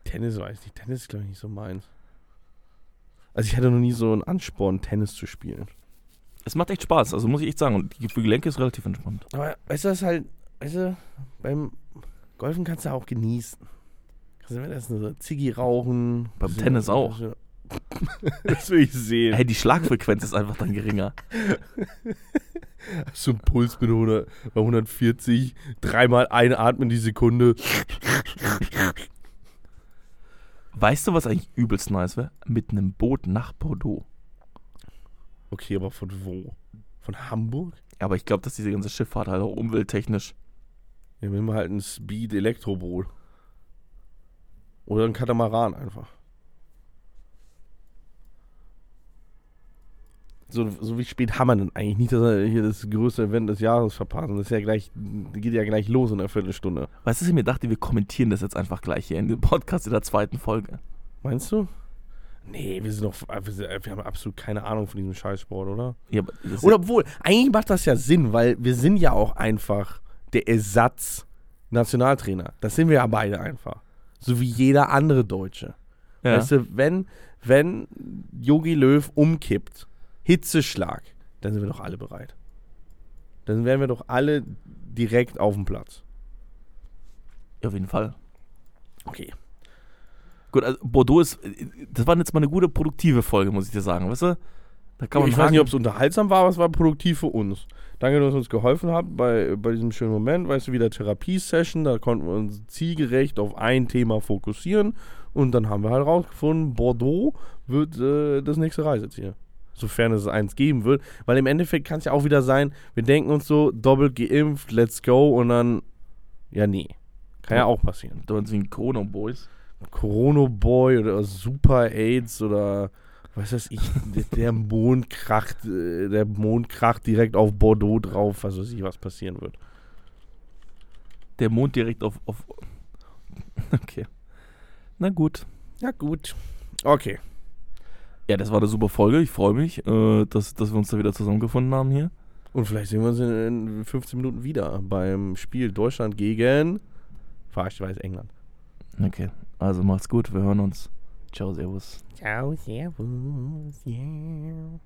Tennis weiß ich nicht. Tennis ist, glaube ich, nicht so meins. Also ich hatte noch nie so einen Ansporn, Tennis zu spielen. Es macht echt Spaß, also muss ich echt sagen. Und die für Gelenke ist relativ entspannt. Aber weißt du, das halt, weißt du, beim Golfen kannst du auch genießen. Kannst du das so Ziggy rauchen. Beim so- Tennis auch. so- *laughs* Das will ich sehen. Hey, die Schlagfrequenz ist einfach dann geringer. *laughs* So ein Puls mit 100, bei 140, dreimal einatmen die Sekunde. *laughs* Weißt du, was eigentlich übelst nice wäre? Mit einem Boot nach Bordeaux. Okay, aber von wo? Von Hamburg? Aber ich glaube, dass diese ganze Schifffahrt halt auch umwelttechnisch. Ja, wir nehmen halt ein Speed-Elektroboot. Oder ein Katamaran einfach. so, so wie spät haben wir denn eigentlich nicht, dass wir hier das größte Event des Jahres verpassen. Das ist ja gleich, geht ja gleich los in einer Viertelstunde. Weißt du, was ich mir dachte, wir kommentieren das jetzt einfach gleich hier in dem Podcast in der zweiten Folge. Meinst du? Nee, wir sind doch, wir, sind, wir haben absolut keine Ahnung von diesem Scheißsport, oder? Ja, Oder obwohl, eigentlich macht das ja Sinn, weil wir sind ja auch einfach der Ersatz Nationaltrainer. Das sind wir ja beide einfach. So wie jeder andere Deutsche. ja. Weißt du, wenn, wenn Yogi Löw umkippt, Hitzeschlag, dann sind wir doch alle bereit. Dann wären wir doch alle direkt auf dem Platz. ja, auf jeden Fall. Okay. Gut, also Bordeaux ist, das war jetzt mal eine gute, produktive Folge, muss ich dir sagen, weißt du? Da kann man ich weiß nicht, ob es unterhaltsam war, aber es war produktiv für uns. Danke, dass ihr uns geholfen habt bei, bei diesem schönen Moment. Weißt du, wieder Therapiesession, da konnten wir uns zielgerecht auf ein Thema fokussieren und dann haben wir halt rausgefunden, Bordeaux wird äh, das nächste Reiseziel. Sofern es eins geben wird. Weil im Endeffekt kann es ja auch wieder sein, wir denken uns so, doppelt geimpft, let's go und dann, ja, nee. Kann ja auch passieren. Da waren sie ein Corona Boys. Corona Boy oder Super AIDS oder was weiß ich, der- *laughs* Mond kracht, äh, der Mond kracht direkt auf Bordeaux drauf, was weiß ich, was passieren wird. Der Mond direkt auf, auf. Okay. Na gut. Ja, gut. Okay. Ja, das war eine super Folge. Ich freue mich, äh, dass, dass wir uns da wieder zusammengefunden haben hier. Und vielleicht sehen wir uns in, in 15 Minuten wieder beim Spiel Deutschland gegen, ich weiß, England. Okay. Also macht's gut. Wir hören uns. Ciao, Servus. Ciao, servus, yeah.